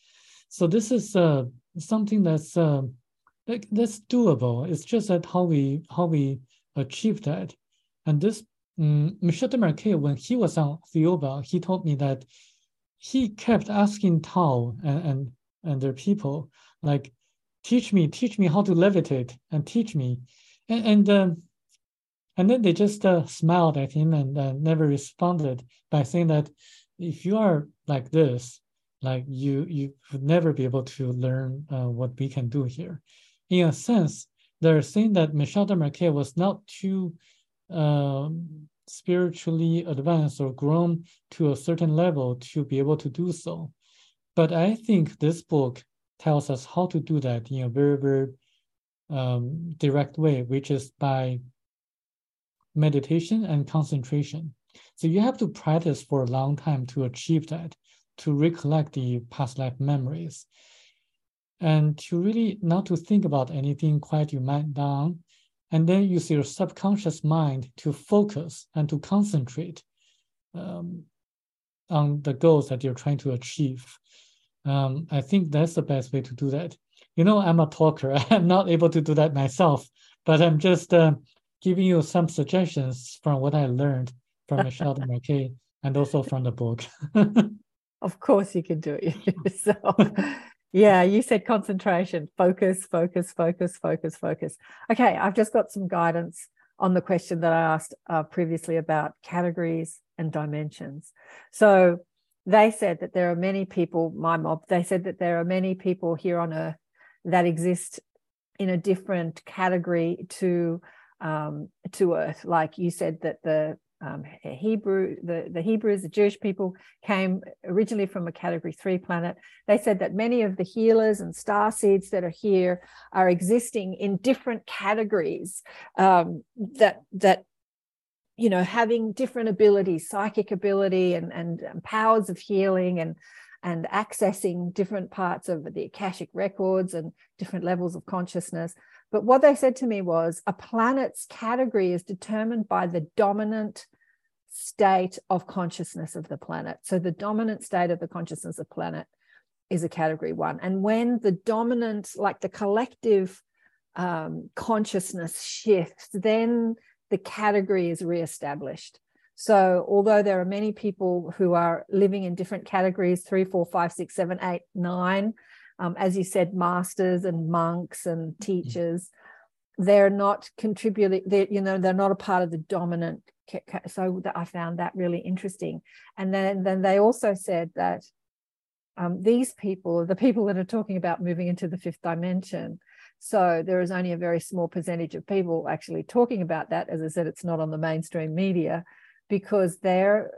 So this is uh, something that's uh, that's doable. It's just that how we how we achieve that. And this um, Michel Desmarquet, when he was on Thiaoouba, he told me that he kept asking Tao and, and and their people like teach me, teach me how to levitate and teach me. And, and, um, and then they just uh, smiled at him and uh, never responded by saying that if you are like this, like you, you would never be able to learn uh, what we can do here. In a sense, they're saying that Michel Desmarquet was not too um, spiritually advanced or grown to a certain level to be able to do so. But I think this book tells us how to do that in a very, very um, direct way, which is by meditation and concentration. So you have to practice for a long time to achieve that, to recollect the past life memories, and to really not to think about anything, quiet your mind down, and then use your subconscious mind to focus and to concentrate um, on the goals that you're trying to achieve. Um, I think that's the best way to do that. You know, I'm a talker. [LAUGHS] I'm not able to do that myself, but I'm just uh, giving you some suggestions from what I learned from [LAUGHS] Michel Desmarquet and also from the book. [LAUGHS] of course, you can do it [LAUGHS] yourself. yeah, you said concentration, focus, focus, focus, focus, focus. Okay, I've just got some guidance on the question that I asked uh, previously about categories and dimensions. So they said that there are many people, my mob, they said that there are many people here on earth that exist in a different category to um, to earth. Like you said that the um, Hebrew, the, the Hebrews, the Jewish people came originally from a category three planet. They said that many of the healers and star seeds that are here are existing in different categories um, that that you know having different abilities, psychic ability and, and and powers of healing and and accessing different parts of the akashic records and different levels of consciousness but what they said to me was a planet's category is determined by the dominant state of consciousness of the planet. So the dominant state of the consciousness of planet is a category one. And when the dominant, like the collective um, consciousness shifts, then the category is reestablished. So, although there are many people who are living in different categories three, four, five, six, seven, eight, nine um, as you said, masters and monks and mm-hmm. teachers. They're not contributing. They, you know, they're not a part of the dominant. So I found that really interesting. And then, then they also said that um, these people, the people that are talking about moving into the fifth dimension, so there is only a very small percentage of people actually talking about that. As I said, it's not on the mainstream media because their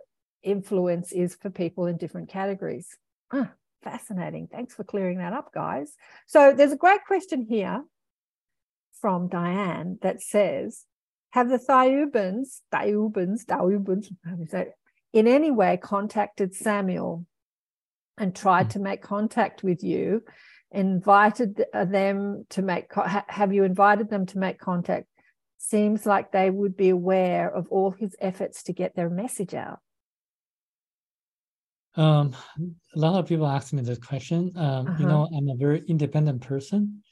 influence is for people in different categories. Ah, Fascinating. Thanks for clearing that up, guys. So there's a great question here from Diane that says, have the Thiaoubans, Thiaoubans, Thiaoubans, in any way contacted Samuel and tried hmm. to make contact with you, invited uh, them to make, have you invited them to make contact? Seems like they would be aware of all his efforts to get their message out. Um, a lot of people ask me this question. Um, uh-huh. You know, I'm a very independent person.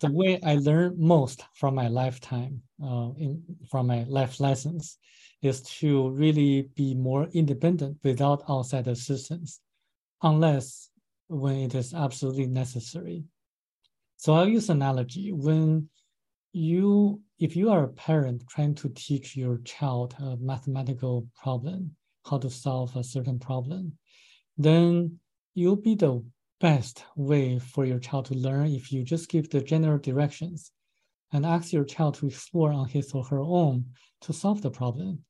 the way I learn most from my lifetime, uh, in from my life lessons, is to really be more independent without outside assistance, unless when it is absolutely necessary. So I'll use analogy when you if you are a parent trying to teach your child a mathematical problem how to solve a certain problem then you'll be the best way for your child to learn if you just give the general directions and ask your child to explore on his or her own to solve the problem.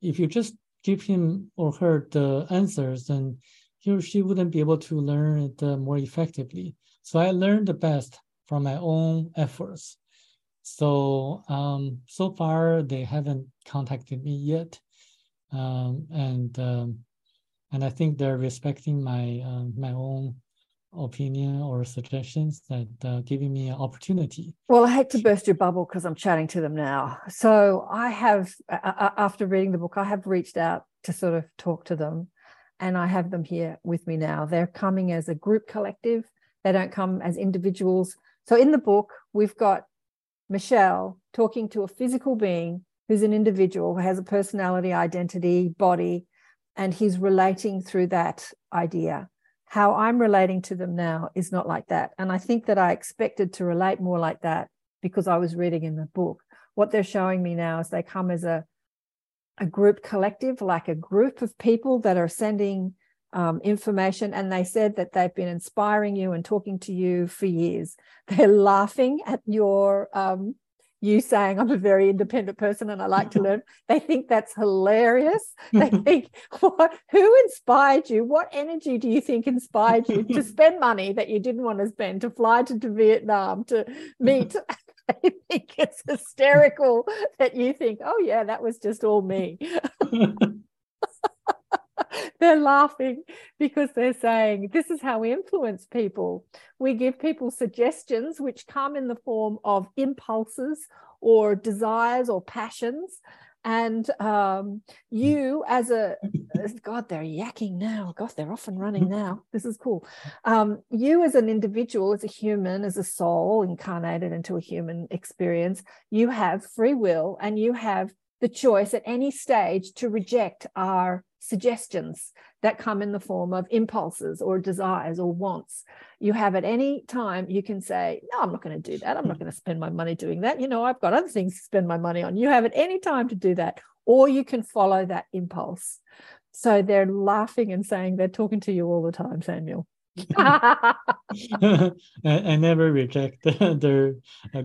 If you just give him or her the answers, then he or she wouldn't be able to learn it uh, more effectively. So I learned the best from my own efforts. So um, so far they haven't contacted me yet, um, and um, and I think they're respecting my uh, my own opinion or suggestions that uh, giving me an opportunity. Well, I hate to burst your bubble because I'm chatting to them now. So I have, uh, after reading the book, I have reached out to sort of talk to them, and I have them here with me now. They're coming as a group collective. They don't come as individuals. So in the book, we've got Michel talking to a physical being who's an individual who has a personality, identity, body, and he's relating through that idea. How I'm relating to them now is not like that. And I think that I expected to relate more like that because I was reading in the book. What they're showing me now is they come as a, a group collective, like a group of people that are sending um, information. And they said that they've been inspiring you and talking to you for years. [LAUGHS] They're laughing at your um, you saying I'm a very independent person and I like to learn. [LAUGHS] They think that's hilarious. They [LAUGHS] think, what, who inspired you? What energy do you think inspired you to [LAUGHS] spend money that you didn't want to spend, to fly to, to Vietnam, to meet? I think it's hysterical that you think, oh, yeah, that was just all me. [LAUGHS] they're laughing because they're saying this is how we influence people. We give people suggestions which come in the form of impulses or desires or passions. And um, you, as a God, they're yakking now. God, they're off and running [LAUGHS] now. This is cool. Um, you, as an individual, as a human, as a soul incarnated into a human experience, you have free will and you have the choice at any stage to reject our suggestions that come in the form of impulses or desires or wants. You have at any time, you can say, No, I'm not going to do that. I'm not going to spend my money doing that. You know, I've got other things to spend my money on. You have at any time to do that, or you can follow that impulse. So they're laughing and saying they're talking to you all the time, Samuel. [LAUGHS] [LAUGHS] I, I, never reject [LAUGHS] their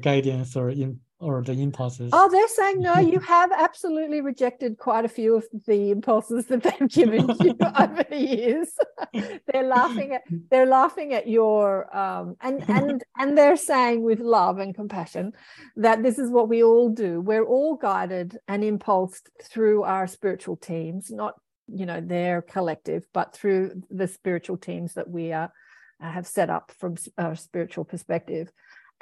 guidance or in, or the impulses. Oh, they're saying no. You have absolutely rejected quite a few of the impulses that they've given you over the years. they're laughing at they're laughing at your um, and and and they're saying with love and compassion that this is what we all do. We're all guided and impulsed through our spiritual teams, not you know their collective, but through the spiritual teams that we are have set up from a spiritual perspective.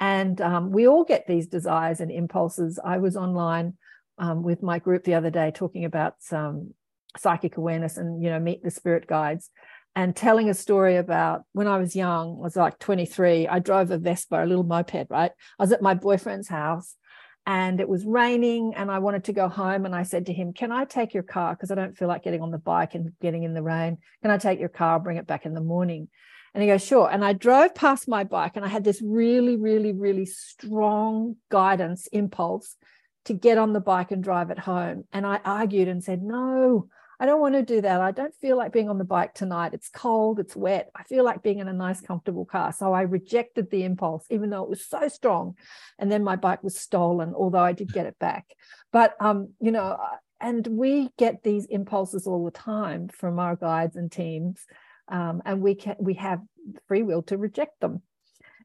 And um, we all get these desires and impulses. I was online um, with my group the other day talking about some psychic awareness and, you know, meet the spirit guides and telling a story about when I was young, I was like 23. I drove a Vespa, a little moped, right? I was at my boyfriend's house and it was raining and I wanted to go home. And I said to him, Can I take your car? Because I don't feel like getting on the bike and getting in the rain. Can I take your car, bring it back in the morning? And he goes, sure. And I drove past my bike and I had this really, really, really strong guidance impulse to get on the bike and drive it home. And I argued and said, no, I don't want to do that. I don't feel like being on the bike tonight. It's cold, it's wet. I feel like being in a nice, comfortable car. So I rejected the impulse, even though it was so strong. And then my bike was stolen, although I did get it back. But, um, you know, and we get these impulses all the time from our guides and teams um, and we can we have free will to reject them.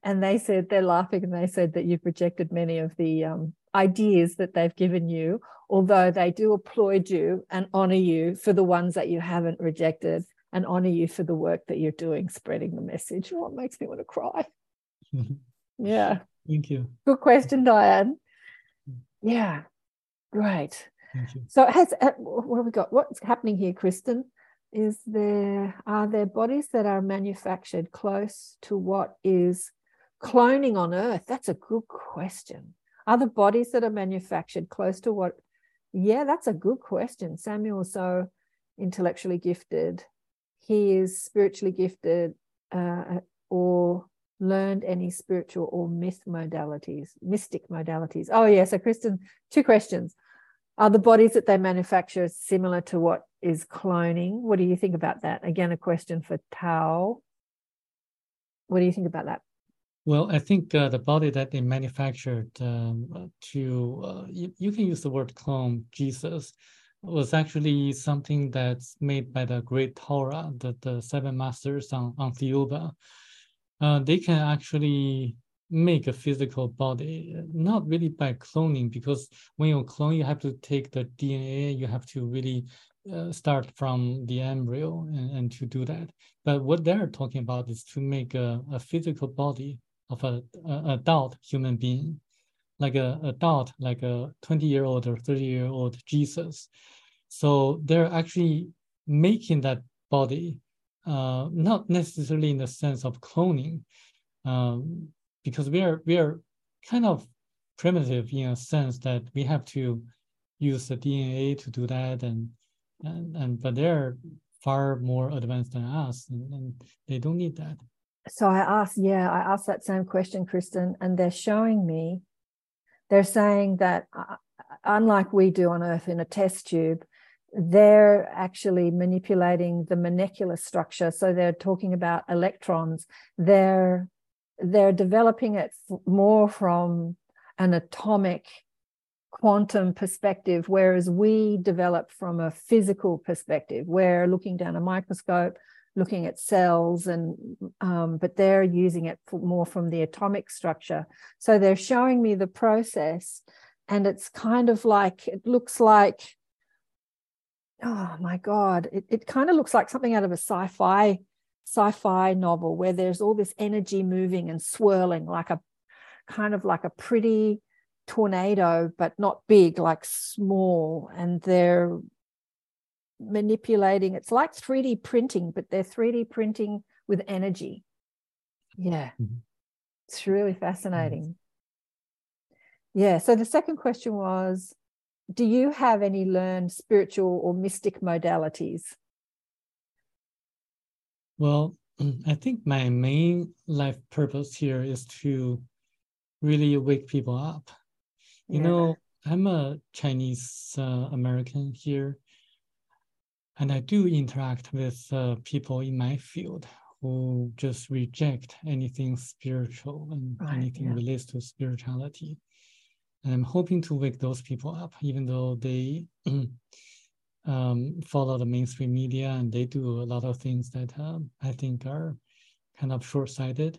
And they said they're laughing, and they said that you've rejected many of the um, ideas that they've given you, although they do applaud you and honor you for the ones that you haven't rejected, and honor you for the work that you're doing, spreading the message. Oh, it makes me want to cry. [LAUGHS] yeah. Thank you. Good question, Diane. Yeah, great. So, has uh, what have we got? What's happening here, Kristen? is there are there bodies that are manufactured close to what is cloning on earth that's a good question are the bodies that are manufactured close to what yeah that's a good question samuel so intellectually gifted he is spiritually gifted uh, or learned any spiritual or myth modalities mystic modalities oh yeah so kristen two questions are the bodies that they manufacture similar to what is cloning? What do you think about that? Again, a question for Tao. What do you think about that? Well, I think uh, the body that they manufactured um, to, uh, you, you, can use the word clone, Jesus, was actually something that's made by the great Torah, the, the seven masters on, on Thiaoouba. Uh, they can actually make a physical body, not really by cloning, because when you clone, you have to take the DNA, you have to really uh, start from the embryo and, and to do that. But what they're talking about is to make a, a physical body of a, a adult human being, like a adult, like a 20 year old or 30 year old Jesus. So they're actually making that body, uh, not necessarily in the sense of cloning, um, because we are we are kind of primitive in a sense that we have to use the DNA to do that and and, and but they're far more advanced than us and, and they don't need that. So I asked, yeah, I asked that same question, Kristen, and they're showing me, they're saying that uh, unlike we do on Earth in a test tube, they're actually manipulating the molecular structure. So they're talking about electrons. They're they're developing it more from an atomic quantum perspective, whereas we develop from a physical perspective. We're looking down a microscope, looking at cells, and um, but they're using it more from the atomic structure. So they're showing me the process, and it's kind of like it looks like. Oh my God! It, it kind of looks like something out of a sci-fi sci-fi novel where there's all this energy moving and swirling like a kind of like a pretty tornado but not big like small and they're manipulating it's like 3d printing but they're 3d printing with energy yeah mm-hmm. it's really fascinating mm-hmm. yeah so the second question was do you have any learned spiritual or mystic modalities well, [CLEARS THROAT] I think my main life purpose here is to really wake people up. You yeah. know, I'm a Chinese uh, American here. And I do interact with uh, people in my field who just reject anything spiritual and right, anything yeah. relates to spirituality. And I'm hoping to wake those people up, even though they [CLEARS THROAT] um, follow the mainstream media and they do a lot of things that uh, I think are kind of short-sighted.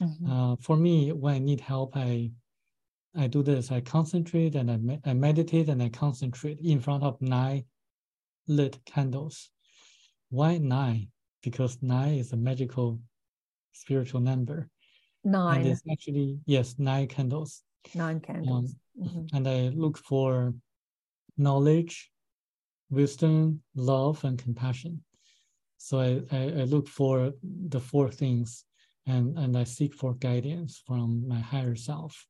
Mm-hmm. Uh, for me, when I need help, I I do this. I concentrate and I, me- I meditate and I concentrate in front of nine lit candles. Why nine? Because nine is a magical spiritual number. Nine. And it's actually yes, nine candles. Nine candles. Um, mm-hmm. And I look for knowledge, wisdom, love, and compassion. So I, I, I look for the four things and, and I seek for guidance from my higher self.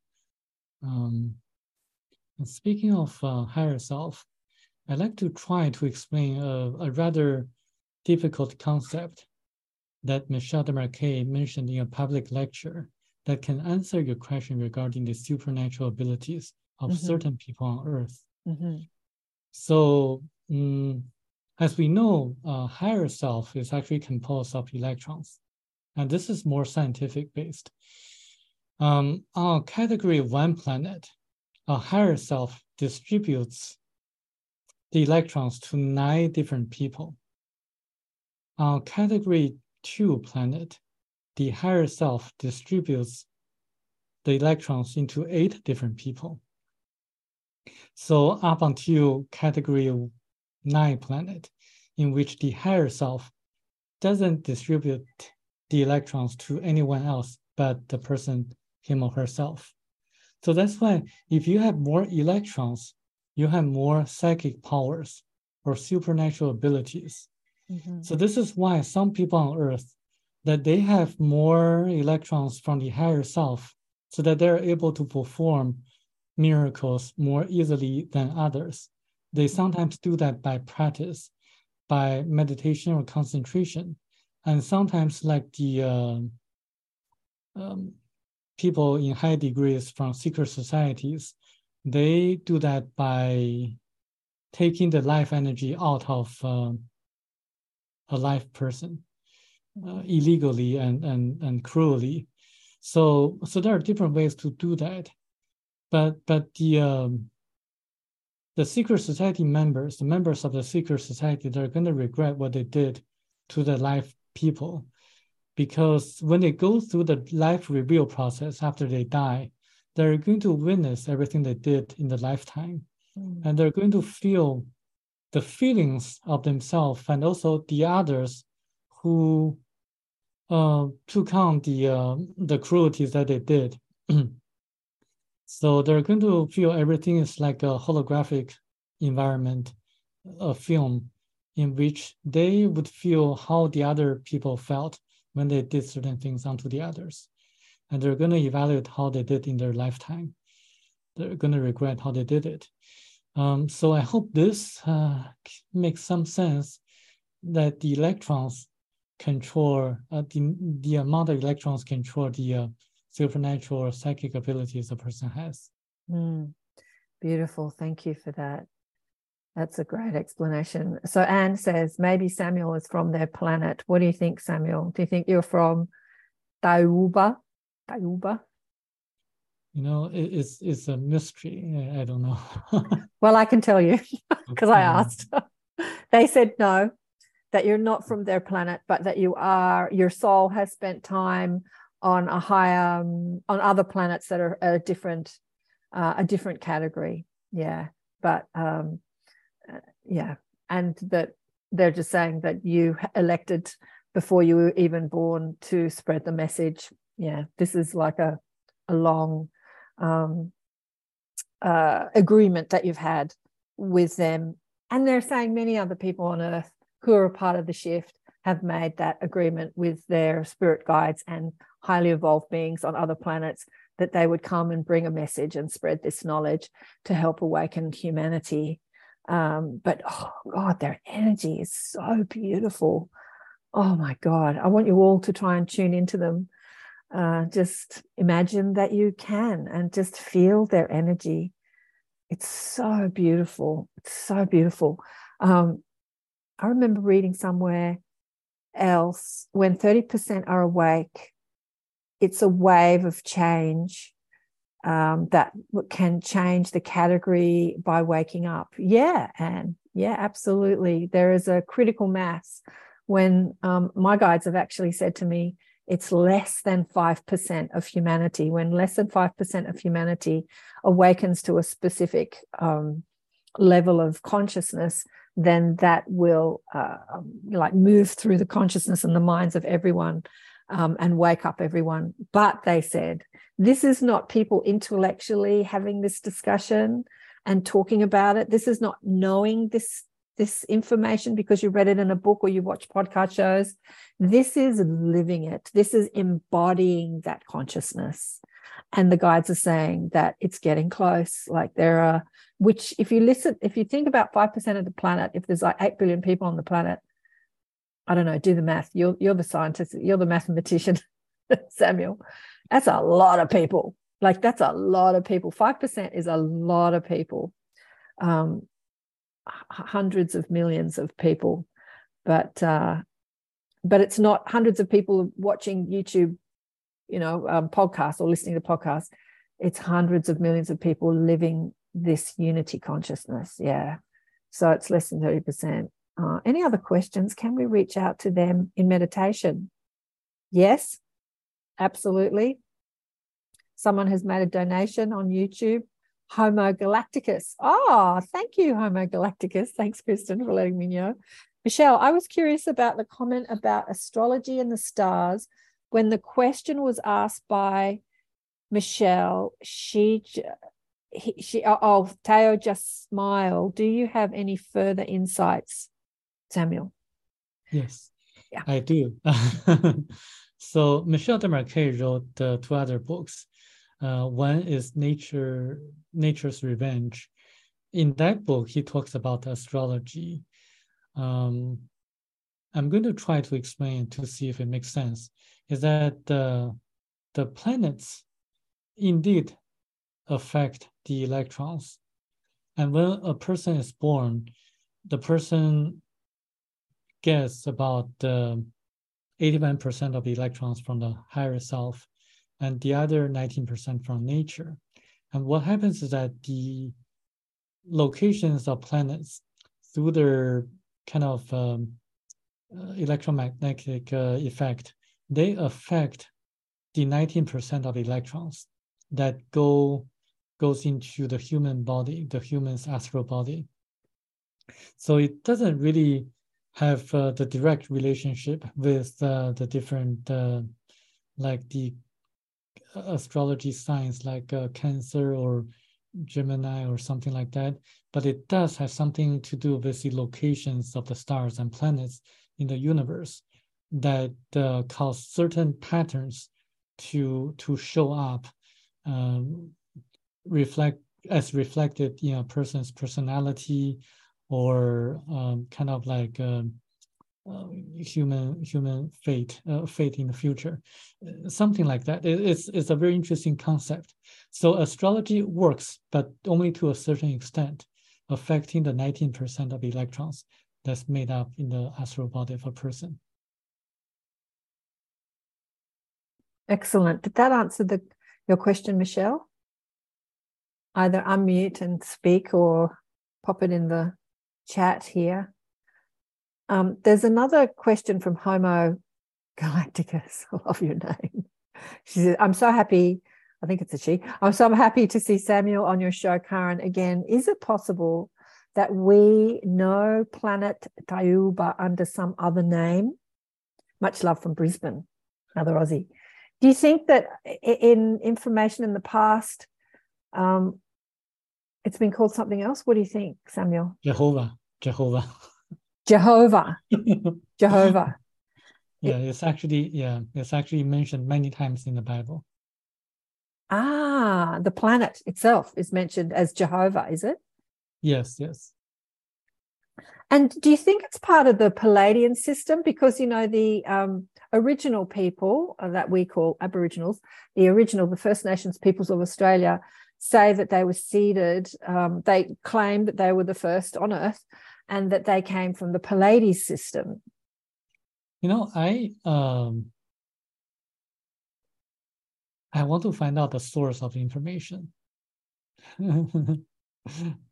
Um, and speaking of uh, higher self, I'd like to try to explain a, a rather difficult concept that Michel Desmarquet mentioned in a public lecture that can answer your question regarding the supernatural abilities of mm-hmm. certain people on Earth. Mm-hmm. So, um, as we know, uh, higher self is actually composed of electrons, and this is more scientific based. Um, on category one planet, a higher self distributes the electrons to nine different people. On category two planet, the higher self distributes the electrons into eight different people. So up until category nine planet, in which the higher self doesn't distribute the electrons to anyone else but the person him or herself. So that's why if you have more electrons, you have more psychic powers or supernatural abilities. Mm-hmm. So this is why some people on earth that they have more electrons from the higher self so that they're able to perform miracles more easily than others. They sometimes do that by practice, by meditation or concentration. And sometimes like the uh, um, people in high degrees from secret societies, they do that by taking the life energy out of uh, a live person uh, illegally and, and, and cruelly. So, so there are different ways to do that. But, but the, um, the secret society members, the members of the secret society, they're going to regret what they did to the live people because when they go through the life reveal process after they die, they're going to witness everything they did in the lifetime. Mm. And they're going to feel the feelings of themselves and also the others who uh, took on the uh, the cruelties that they did. [CLEARS THROAT] so they're going to feel everything is like a holographic environment, a film in which they would feel how the other people felt when they did certain things onto the others. And they're going to evaluate how they did in their lifetime. They're going to regret how they did it. Um, so I hope this uh, makes some sense that the electrons control, uh, the, the amount of electrons control the uh, supernatural or psychic abilities a person has. Mm, beautiful. Thank you for that. That's a great explanation. So Anne says maybe Samuel is from their planet. What do you think, Samuel? Do you think you're from Thiaoouba? You know, it's it's a mystery. I don't know. [LAUGHS] well, I can tell you [LAUGHS] because I asked. [LAUGHS] they said no, that you're not from their planet, but that you are. Your soul has spent time on a higher, um, on other planets that are a different, uh, a different category. Yeah, but um, yeah and that they're just saying that you elected before you were even born to spread the message yeah this is like a a long um, uh, agreement that you've had with them and they're saying many other people on earth who are a part of the shift have made that agreement with their spirit guides and highly evolved beings on other planets that they would come and bring a message and spread this knowledge to help awaken humanity um, but oh God, their energy is so beautiful. Oh my God, I want you all to try and tune into them. Uh, just imagine that you can and just feel their energy. It's so beautiful. It's so beautiful. Um, I remember reading somewhere else when 30% are awake, it's a wave of change um, that can change the category by waking up. Yeah, and yeah, absolutely. There is a critical mass when um, my guides have actually said to me, it's less than 5% of humanity. When less than 5% of humanity awakens to a specific um, level of consciousness, then that will uh, like move through the consciousness and the minds of everyone um, and wake up everyone. But they said, this is not people intellectually having this discussion and talking about it. This is not knowing this this information because you read it in a book or you watch podcast shows. This is living it. This is embodying that consciousness. And the guides are saying that it's getting close. Like there are, which if you listen, if you think about 5% of the planet, if there's like 8 billion people on the planet, I don't know, do the math. You're you're the scientist, you're the mathematician, [LAUGHS] Samuel. That's a lot of people. Like that's a lot of people. Five percent is a lot of people. Um, hundreds of millions of people, but uh, but it's not hundreds of people watching YouTube, you know, um, podcasts or listening to podcasts. It's hundreds of millions of people living this unity consciousness. Yeah, so it's less than thirty percent. Uh, any other questions? Can we reach out to them in meditation? Yes, absolutely. Someone has made a donation on YouTube. Homo Galacticus. Oh, thank you, Homo Galacticus. Thanks, Kristen, for letting me know. Michelle, I was curious about the comment about astrology and the stars. When the question was asked by Michelle, she he, she oh, oh Teo just smiled. Do you have any further insights Samuel. Yes, yeah. I do. [LAUGHS] so Michel Desmarquet wrote uh, two other books. Uh, one is Nature Nature's Revenge. In that book, he talks about astrology. Um, I'm going to try to explain to see if it makes sense. Is that uh, the planets indeed affect the electrons, and when a person is born, the person gets about uh, 81% of the electrons from the higher self and the other 19% from nature. And what happens is that the locations of planets through their kind of um, uh, electromagnetic uh, effect, they affect the 19% of electrons that go goes into the human body, the human's astral body. So it doesn't really have uh, the direct relationship with uh, the different uh, like the astrology signs like uh, cancer or gemini or something like that but it does have something to do with the locations of the stars and planets in the universe that uh, cause certain patterns to to show up um, reflect as reflected in a person's personality or um, kind of like um, uh, human human fate uh, fate in the future. Uh, something like that. It, it's it's a very interesting concept. So astrology works but only to a certain extent affecting the 19% of electrons that's made up in the astral body of a person. Excellent. Did that answer the your question michelle? Either unmute and speak or pop it in the chat here. Um, there's another question from Homo Galacticus. [LAUGHS] I love your name. She says, I'm so happy. I think it's a she. I'm so happy to see Samuel on your show, Karen, again. Is it possible that we know planet Thiaoouba under some other name? Much love from Brisbane, another Aussie. Do you think that in information in the past, um, it's been called something else? What do you think, Samuel? Jehovah. Jehovah. Jehovah. [LAUGHS] Jehovah. Yeah, it's actually yeah, it's actually mentioned many times in the Bible. Ah, the planet itself is mentioned as Jehovah, is it? Yes, yes. And do you think it's part of the Pleiadian system? Because you know the um, original people uh, that we call Aboriginals, the original, the First Nations peoples of Australia, say that they were seeded. Um, they claim that they were the first on Earth, and that they came from the Pleiades system. You know, I um, I want to find out the source of information. [LAUGHS]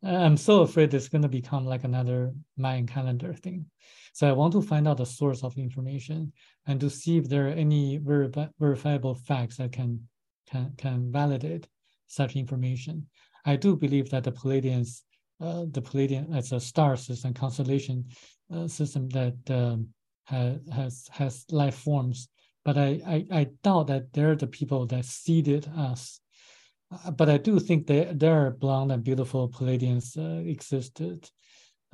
I'm so afraid it's going to become like another Mayan calendar thing. So I want to find out the source of information and to see if there are any ver- verifiable facts that can can can validate such information. I do believe that the Pleiadians, uh, the Pleiadian as a star system, constellation uh, system that um, has has has life forms, but I, I I doubt that they're the people that seeded us uh, but I do think that there are blonde and beautiful Pleiadians uh, existed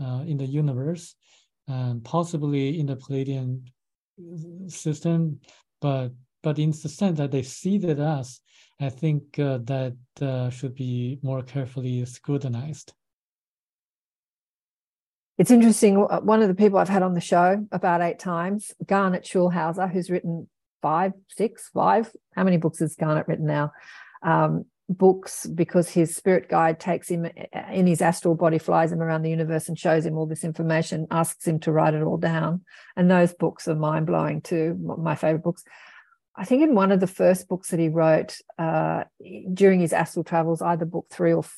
uh, in the universe, and possibly in the Pleiadian uh, system. But but in the sense that they seeded us, I think that should be more carefully scrutinized. It's interesting. One of the people I've had on the show about eight times, Garnet Schulhauser, who's written five, six, five. How many books has Garnet written now? Um, books because his spirit guide takes him in his astral body, flies him around the universe and shows him all this information, asks him to write it all down. And those books are mind blowing too, my favorite books. I think in one of the first books that he wrote uh, during his astral travels, either book three or f-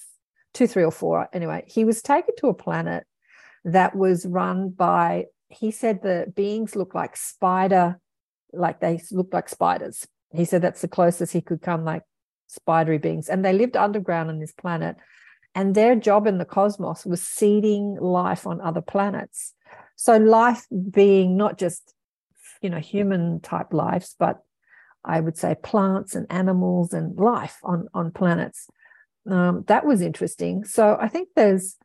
two, three or four, anyway, he was taken to a planet that was run by, he said the beings look like spider, like they looked like spiders. He said that's the closest he could come, like spidery beings, and they lived underground on this planet. And their job in the cosmos was seeding life on other planets. So life being not just, you know, human type lives, but I would say plants and animals and life on on planets. Um, that was interesting. So I think there's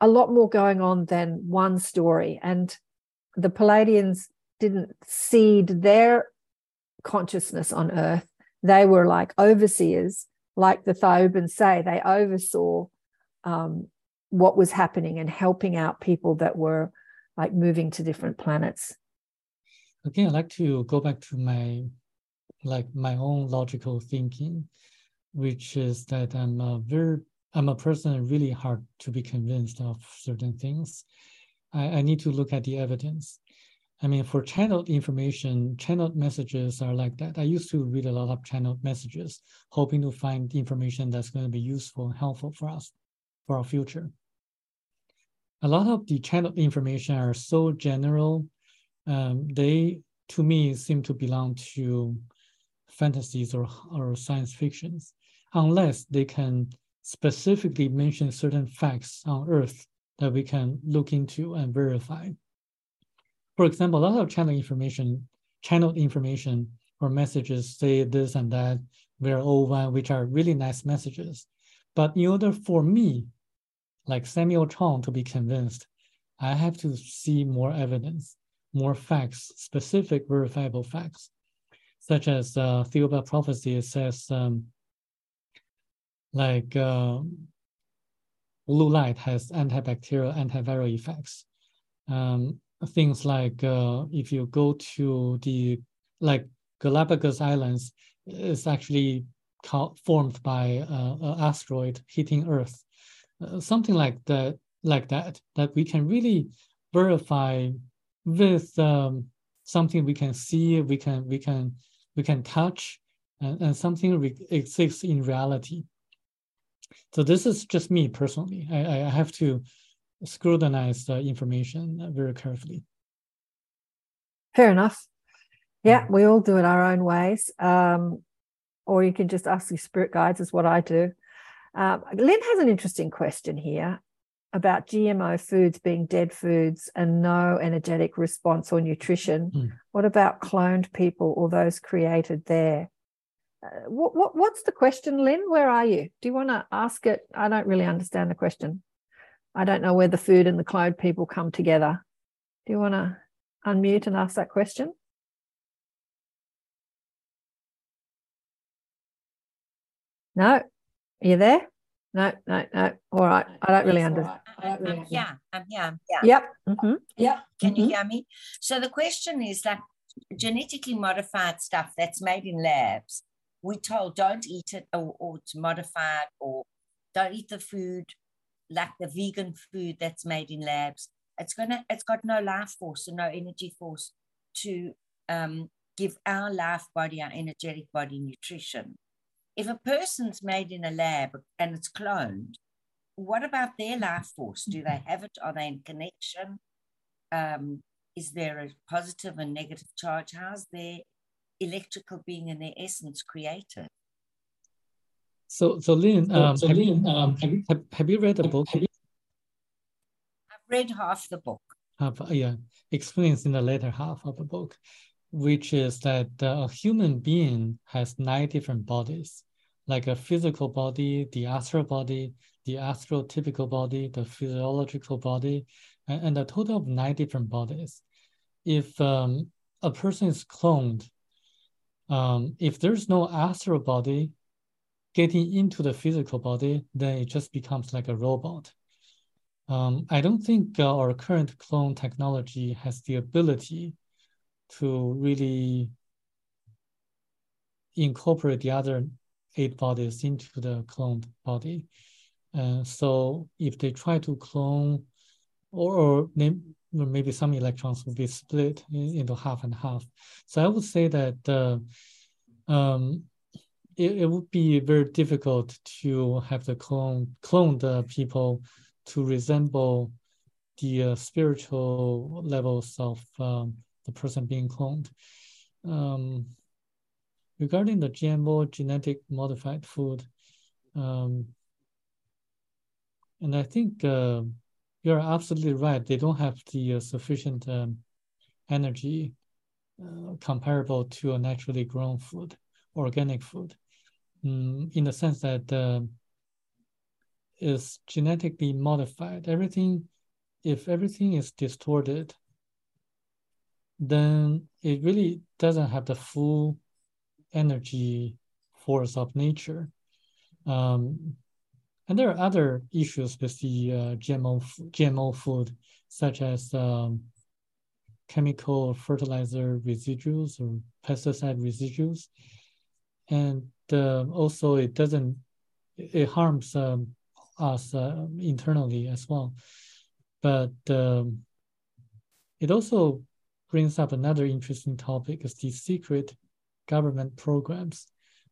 a lot more going on than one story. And the Pleiadians didn't seed their consciousness on Earth they were like overseers, like the Thiaoubans say, they oversaw um, what was happening and helping out people that were like moving to different planets. Again, I'd like to go back to my like my own logical thinking, which is that I'm a very I'm a person really hard to be convinced of certain things. I, I need to look at the evidence. I mean, for channeled information, channeled messages are like that. I used to read a lot of channeled messages, hoping to find information that's going to be useful and helpful for us, for our future. A lot of the channeled information are so general. Um, they, to me, seem to belong to fantasies or, or science fictions, unless they can specifically mention certain facts on Earth that we can look into and verify for example, a lot of channel information, channeled information or messages say this and that, we're all one, which are really nice messages. But in order for me, like Samuel Chong, to be convinced, I have to see more evidence, more facts, specific verifiable facts, such as uh, Thiaoouba prophecy says, um, like uh, blue light has antibacterial, antiviral effects. Um, things like uh, if you go to the like Galapagos Islands, it's actually formed by uh, an asteroid hitting Earth, uh, something like that, like that, that we can really verify with um, something we can see, we can we can we can touch, and, and something exists in reality. So this is just me personally. I, I have to scrutinize the information very carefully. Fair enough. Yeah, we all do it our own ways. Um, or you can just ask your spirit guides, is what I do. Um, Lynn has an interesting question here about GMO foods being dead foods and no energetic response or nutrition. Mm. What about cloned people or those created there? Uh, what, what, what's the question, Lynn? Where are you? Do you want to ask it? I don't really understand the question. I don't know where the food and the cloned people come together. Do you want to unmute and ask that question? No? Are you there? No, no, no. All right. I don't really understand. Um, yeah, I'm here. Yeah. Yep. Mm-hmm. Yep. Can mm-hmm. you hear me? So the question is that genetically modified stuff that's made in labs, we're told don't eat it or, or it's modified or don't eat the food like the vegan food that's made in labs. It's gonna, it's got no life force and no energy force to um, give our life body, our energetic body nutrition. If a person's made in a lab and it's cloned, what about their life force? Do they have it? Are they in connection? Um, is there a positive and negative charge? How's their electrical being in their essence created? So, so Lynn, um, so, Lynn, um, have, you, have, have you read the book? I've read half the book. Half, yeah, explains in the later half of the book, which is that uh, a human being has nine different bodies, like a physical body, the astral body, the astrotypical body, the physiological body, and, and a total of nine different bodies. If um, a person is cloned, um, if there's no astral body getting into the physical body, then it just becomes like a robot. Um, I don't think uh, our current clone technology has the ability to really incorporate the other eight bodies into the cloned body. Uh, so if they try to clone, or, or maybe some electrons will be split into half and half. So I would say that uh, um, it, it would be very difficult to have the clone cloned uh, people to resemble the uh, spiritual levels of um, the person being cloned. Um, regarding the GMO genetic modified food, um, and I think uh, you're absolutely right. They don't have the uh, sufficient um, energy uh, comparable to a naturally grown food, organic food, um, in the sense that uh, is genetically modified. Everything, if everything is distorted, then it really doesn't have the full energy force of nature. Um, and there are other issues with the uh, GMO, GMO food, such as um, chemical fertilizer residuals or pesticide residues. And uh, also it doesn't, it harms um, us uh, internally as well. But um, it also brings up another interesting topic is the secret government programs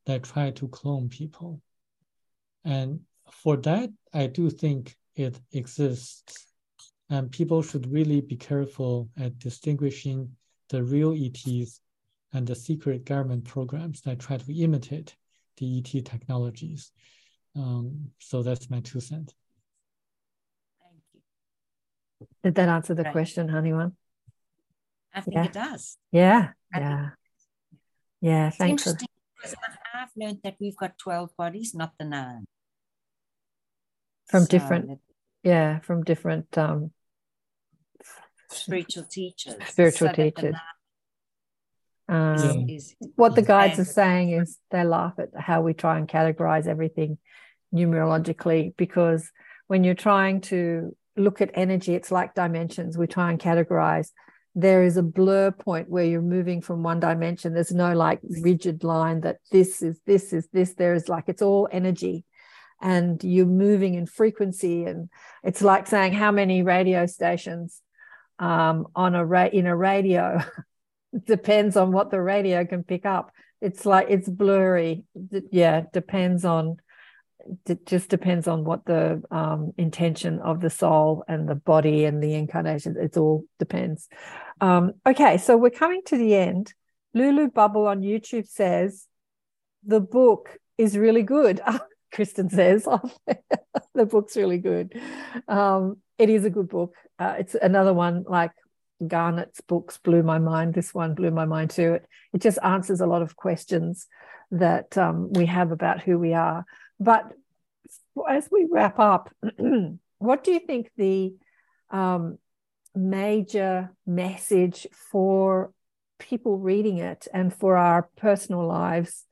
that try to clone people. And for that, I do think it exists. And people should really be careful at distinguishing the real ETs and the secret government programs that try to imitate the ET technologies. Um, so that's my two cents. Thank you. Did that answer the right. question, Honeyone? I think yeah. it does. Yeah. I yeah. Yeah. Thanks. Interesting because I've learned that we've got 12 bodies, not the nine from so different yeah from different um spiritual teachers. Spiritual teachers. um, is, what the guides are saying is they laugh at how we try and categorize everything numerologically because when you're trying to look at energy it's like dimensions. We try and categorize. There is a blur point where you're moving from one dimension. There's no like rigid line that this is this is this. There is like it's all energy and you're moving in frequency and it's like saying how many radio stations um, on a ra- in a radio? [LAUGHS] Depends on what the radio can pick up. It's like it's blurry. Yeah depends on it just depends on what the um, intention of the soul and the body and the incarnation it's all depends. Um, okay so we're coming to the end. Lulu bubble on youtube says the book is really good [LAUGHS] Kristen says. [LAUGHS] the book's really good. Um, it is a good book. Uh, it's another one like Garnet's books blew my mind. This one blew my mind too. It, it just answers a lot of questions that um, we have about who we are. But as we wrap up, [CLEARS THROAT] what do you think the um, major message for people reading it and for our personal lives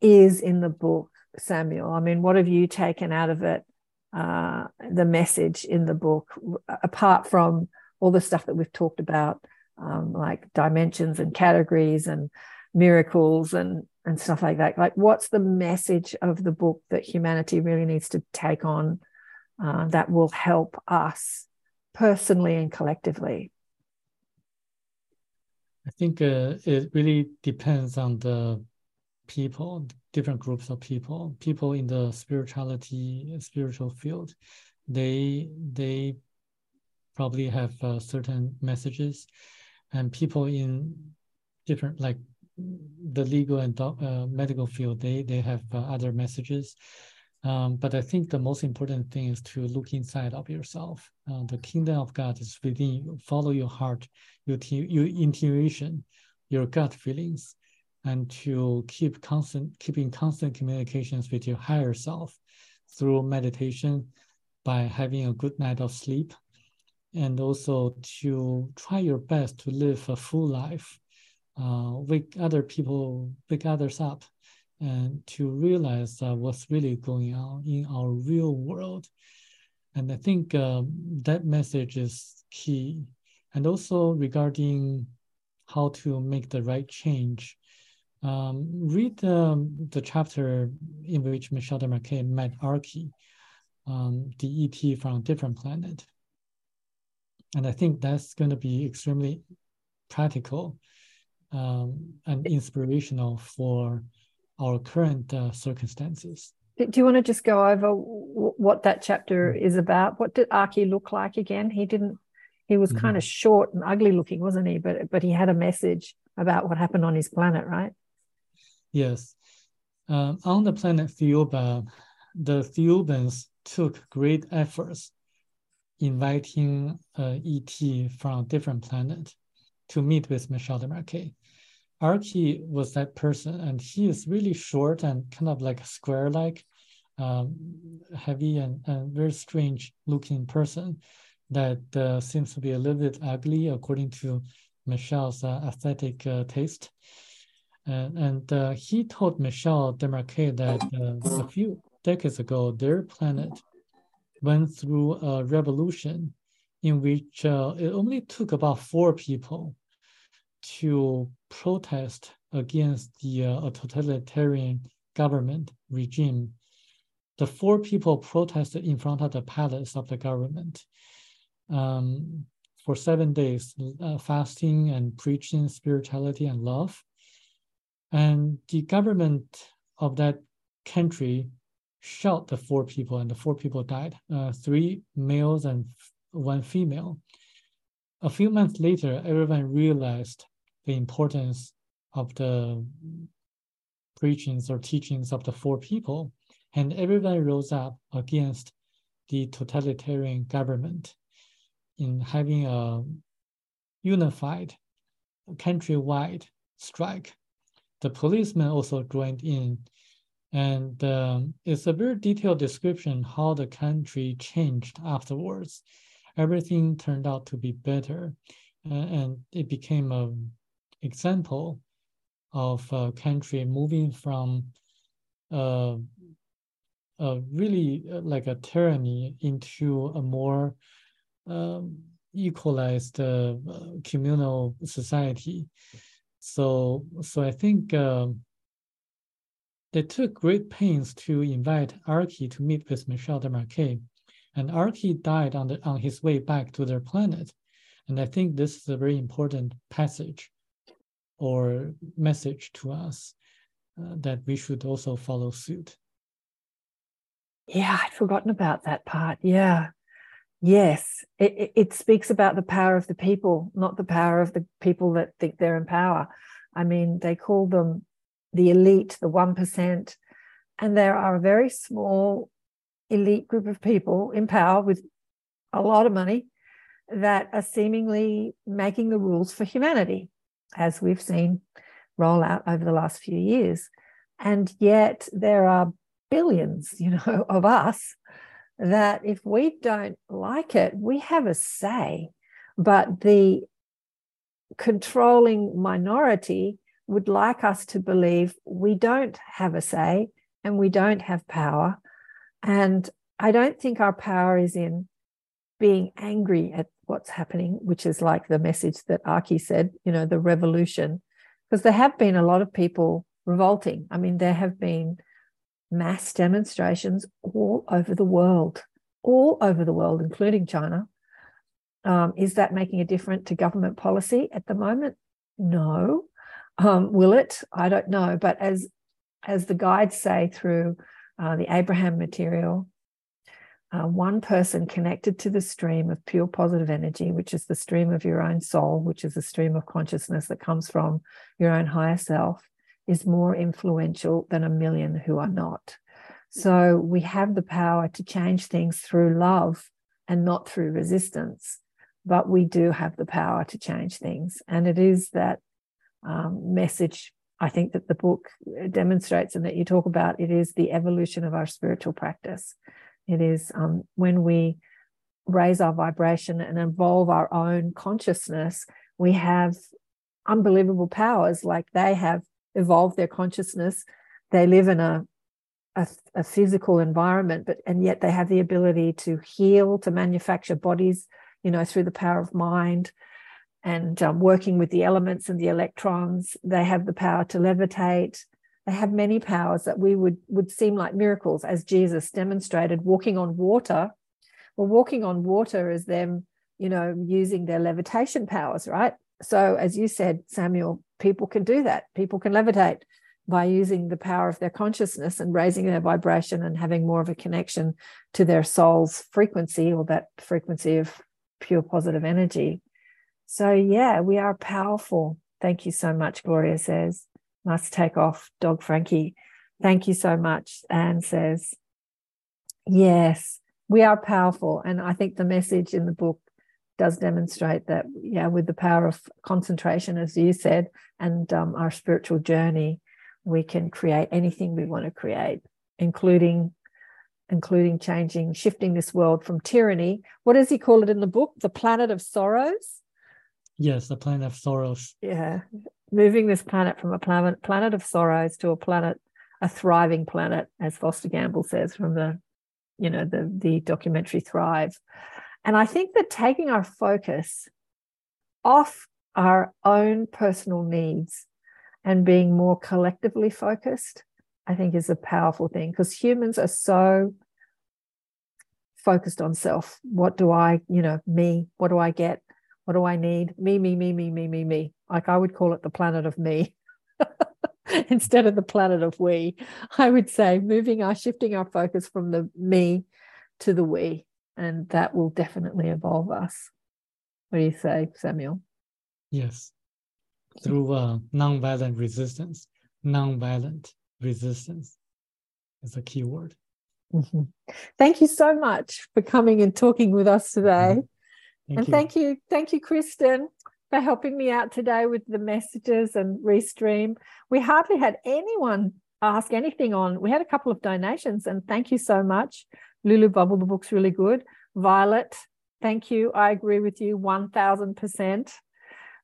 is in the book? Samuel? I mean, what have you taken out of it, uh, the message in the book, apart from all the stuff that we've talked about, um, like dimensions and categories and miracles and and stuff like that? Like, what's the message of the book that humanity really needs to take on uh, that will help us personally and collectively? I think uh, it really depends on the people, different groups of people, people in the spirituality, spiritual field. They they probably have uh, certain messages, and people in different like the legal and uh, medical field, they they have uh, other messages. Um, but I think the most important thing is to look inside of yourself. Uh, the kingdom of God is within you. Follow your heart, your, your intuition, your gut feelings, and to keep constant, keeping constant communications with your higher self through meditation, by having a good night of sleep, and also to try your best to live a full life, uh, wake other people, wake others up and to realize uh, what's really going on in our real world. And I think um, that message is key. And also regarding how to make the right change, um, read um, the chapter in which Michel Desmarquet met Archie, um, the ET from a different planet. And I think that's going to be extremely practical um, and inspirational for our current uh, circumstances. Do you want to just go over what that chapter mm. is about? What did Archie look like again? He didn't. He was mm-hmm. kind of short and ugly looking, wasn't he? But but he had a message about what happened on his planet, right? Yes, um, on the planet Thiaoouba, the Thiaoubans took great efforts inviting uh, ET from a different planet to meet with Michel Desmarquet. Archie was that person, and he is really short and kind of like square-like, um, heavy and, and very strange looking person that uh, seems to be a little bit ugly according to Michel's uh, aesthetic uh, taste. And, and uh, he told Michel Desmarquet that uh, a few decades ago, their planet went through a revolution in which uh, it only took about four people to protest against the uh, totalitarian government regime. The four people protested in front of the palace of the government um, for seven days, uh, fasting and preaching spirituality and love. And the government of that country shot the four people, and the four people died uh, three males and one female. A few months later, everyone realized the importance of the preachings or teachings of the four people, and everybody rose up against the totalitarian government in having a unified countrywide strike. The policemen also joined in, and um, it's a very detailed description how the country changed afterwards. Everything turned out to be better, and it became a example of a country moving from uh, a really uh, like a tyranny into a more um, equalized uh, communal society. So, so I think um, they took great pains to invite Archie to meet with Michel Desmarquet, and Archie died on the on his way back to their planet. And I think this is a very important passage or message to us uh, that we should also follow suit. Yeah, I'd forgotten about that part. Yeah. Yes, it, it speaks about the power of the people, not the power of the people that think they're in power. I mean, they call them the elite, the 1%, and there are a very small elite group of people in power with a lot of money that are seemingly making the rules for humanity as we've seen roll out over the last few years. And yet there are billions, you know, [LAUGHS] of us that if we don't like it, we have a say. But the controlling minority would like us to believe we don't have a say and we don't have power. And I don't think our power is in being angry at what's happening, which is like the message that Archie said, you know, the revolution, because there have been a lot of people revolting. I mean, there have been mass demonstrations all over the world, all over the world, including China, Um, is that making a difference to government policy at the moment? No. Um, will it? I don't know. But as as the guides say through uh, the Abraham material, uh, one person connected to the stream of pure positive energy, which is the stream of your own soul, which is the stream of consciousness that comes from your own higher self, is more influential than a million who are not. So we have the power to change things through love and not through resistance, but we do have the power to change things. And it is that um, message I think that the book demonstrates and that you talk about it is the evolution of our spiritual practice. It is um, when we raise our vibration and evolve our own consciousness, we have unbelievable powers like they have evolved their consciousness. They live in a, a, a physical environment, but and yet they have the ability to heal, to manufacture bodies, you know, through the power of mind and um, working with the elements and the electrons. They have the power to levitate. They have many powers that we would would seem like miracles, as Jesus demonstrated, walking on water. Well, walking on water is them, you know, using their levitation powers, right? So, as you said, Samuel, people can do that. People can levitate by using the power of their consciousness and raising their vibration and having more of a connection to their soul's frequency or that frequency of pure positive energy. So, yeah, we are powerful. Thank you so much, Gloria says. Must take off, dog Frankie. Thank you so much. Anne says, yes, we are powerful. And I think the message in the book does demonstrate that, yeah, with the power of concentration, as you said, and um, our spiritual journey, we can create anything we want to create, including including changing, shifting this world from tyranny. What does he call it in the book? The planet of sorrows Yes, the planet of sorrows. Yeah, moving this planet from a planet planet of sorrows to a planet, a thriving planet, as Foster Gamble says from the, you know, the the documentary Thrive, and I think that taking our focus off our own personal needs and being more collectively focused, I think is a powerful thing because humans are so focused on self. What do I, you know, me? What do I get? What do I need? Me, me, me, me, me, me, me. Like I would call it the planet of me [LAUGHS] instead of the planet of we. I would say moving our, shifting our focus from the me to the we. And that will definitely evolve us. What do you say, Samuel? Yes. Through uh, nonviolent resistance, nonviolent resistance is a key word. Mm-hmm. Thank you so much for coming and talking with us today. Mm-hmm. Thank and you. thank you, thank you, Kristen, for helping me out today with the messages and restream. We hardly had anyone ask anything on. We had a couple of donations, and thank you so much. Lulu Bubble, the book's really good. Violet, thank you. I agree with you 1000%.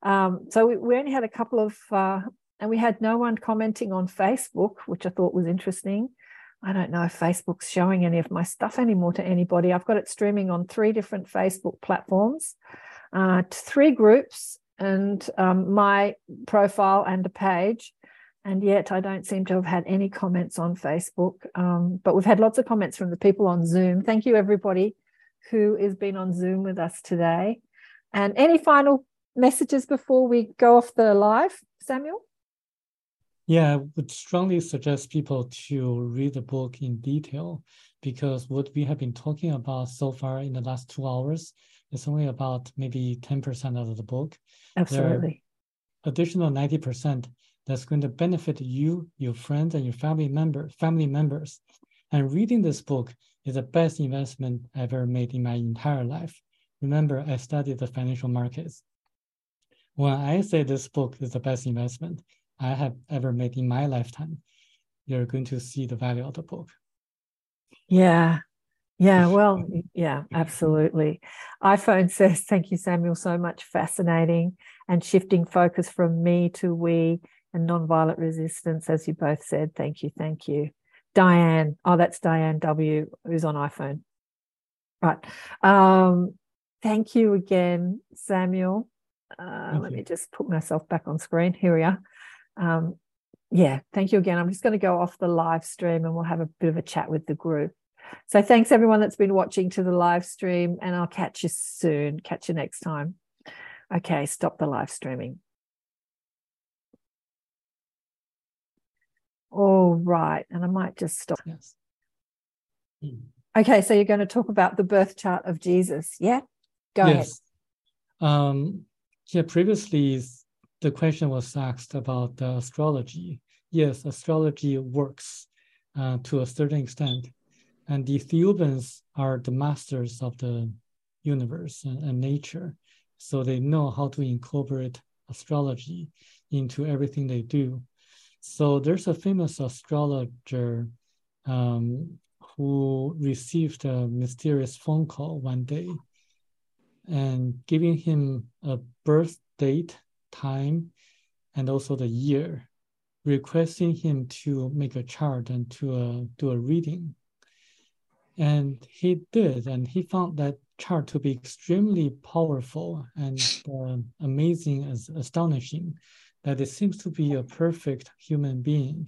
Um, so we, we, only had a couple of, uh, and we had no one commenting on Facebook, which I thought was interesting. I don't know if Facebook's showing any of my stuff anymore to anybody. I've got it streaming on three different Facebook platforms, uh, three groups, and um, my profile and a page. And yet, I don't seem to have had any comments on Facebook. Um, but we've had lots of comments from the people on Zoom. Thank you, everybody who has been on Zoom with us today. And any final messages before we go off the live, Samuel? Yeah, I would strongly suggest people to read the book in detail because what we have been talking about so far in the last two hours is only about maybe 10% of the book. Absolutely. additional 90% that's going to benefit you, your friends, and your family members, family members. And reading this book is the best investment I've ever made in my entire life. Remember, I studied the financial markets. When I say this book is the best investment, I have ever made in my lifetime, you're going to see the value of the book. Yeah. Yeah, [LAUGHS] well, yeah, absolutely. iPhone says, Thank you, Samuel, so much. Fascinating. And shifting focus from me to we and nonviolent resistance, as you both said. Thank you. Thank you. Diane. Oh, that's Diane W., who's on iPhone. Right. Um, thank you again, Samuel. Uh, let you. me just put myself back on screen. Here we are um, yeah, thank you again. I'm just going to go off the live stream and we'll have a bit of a chat with the group. So thanks everyone that's been watching to the live stream, and I'll catch you soon. Catch you next time. Okay, stop the live streaming. All right, and I might just stop. Yes. Okay, so you're going to talk about the birth chart of Jesus. Yeah, go yes. ahead. Um, yeah, previously the question was asked about uh, astrology. Yes, astrology works uh, to a certain extent, and the Thiaoubans are the masters of the universe and, and nature, so they know how to incorporate astrology into everything they do. So there's a famous astrologer um, who received a mysterious phone call one day and giving him a birth date, time, and also the year, requesting him to make a chart and to uh, do a reading. And he did, and he found that chart to be extremely powerful and uh, amazing and astonishing, that it seems to be a perfect human being.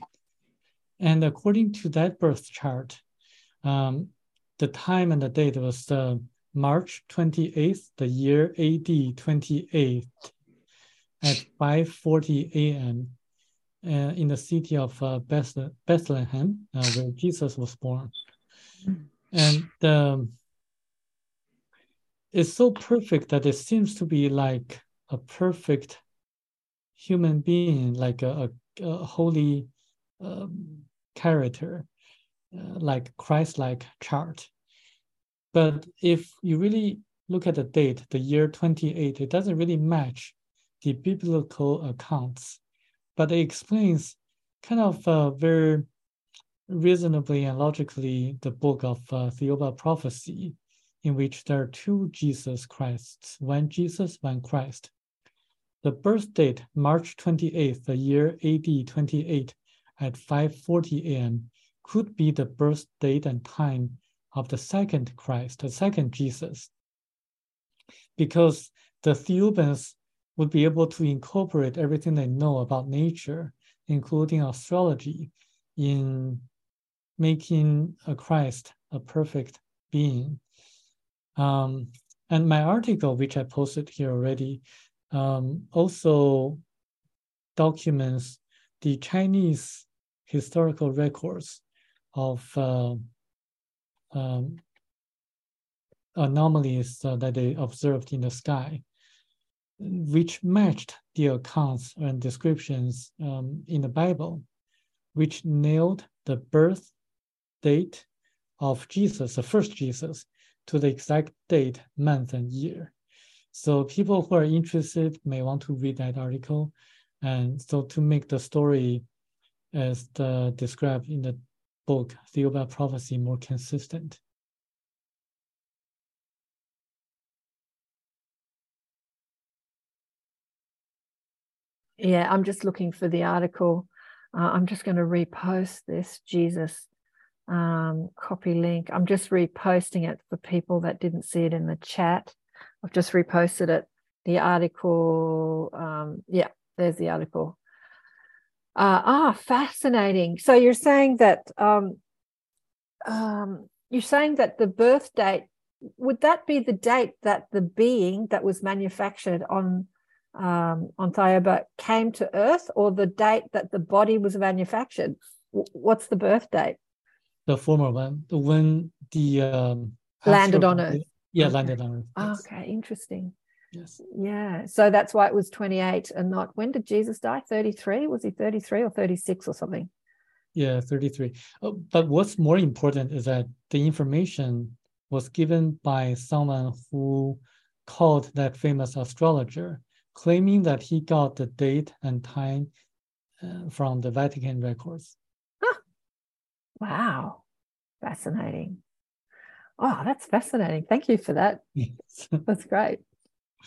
And according to that birth chart, um, the time and the date was uh, March 28th, the year AD 28th at 5.40 a.m. Uh, in the city of uh, Bethlehem, uh, where Jesus was born. And um, it's so perfect that it seems to be like a perfect human being, like a, a, a holy um, character. Uh, like Christ-like chart. But if you really look at the date, the year 28, it doesn't really match the biblical accounts, but it explains kind of uh, very reasonably and logically the book of uh, Thiaoouba prophecy, in which there are two Jesus Christs, one Jesus, one Christ. The birth date, March 28th, the year AD 28 at 5.40 a.m., could be the birth date and time of the second Christ, the second Jesus. Because the Thiaoubans would be able to incorporate everything they know about nature, including astrology, in making a Christ a perfect being. Um, and my article, which I posted here already, um, also documents the Chinese historical records of uh, um, anomalies uh, that they observed in the sky, which matched the accounts and descriptions um, in the Bible, which nailed the birth date of Jesus, the first Jesus, to the exact date, month, and year. So people who are interested may want to read that article. And so to make the story as the, described in the book, Thiaoouba Prophecy, more consistent. Yeah, I'm just looking for the article. Uh, I'm just going to repost this Jesus um, copy link. I'm just reposting it for people that didn't see it in the chat. I've just reposted it. The article, um, yeah, there's the article. Uh, ah, fascinating. So you're saying that um, um, you're saying that the birth date would that be the date that the being that was manufactured on um, on Thiaoouba came to Earth, or the date that the body was manufactured? What's the birth date? The former one, the when the um, landed on Earth. Yeah, okay. landed on Earth. Yes. Okay, interesting. Yes. Yeah. So that's why it was 28 and not when did Jesus die? 33? Was he 33 or 36 or something? Yeah, 33. Oh, but what's more important is that the information was given by someone who called that famous astrologer, claiming that he got the date and time uh, from the Vatican records. Huh. Wow. Fascinating. Oh, that's fascinating. Thank you for that. Yes. that's great.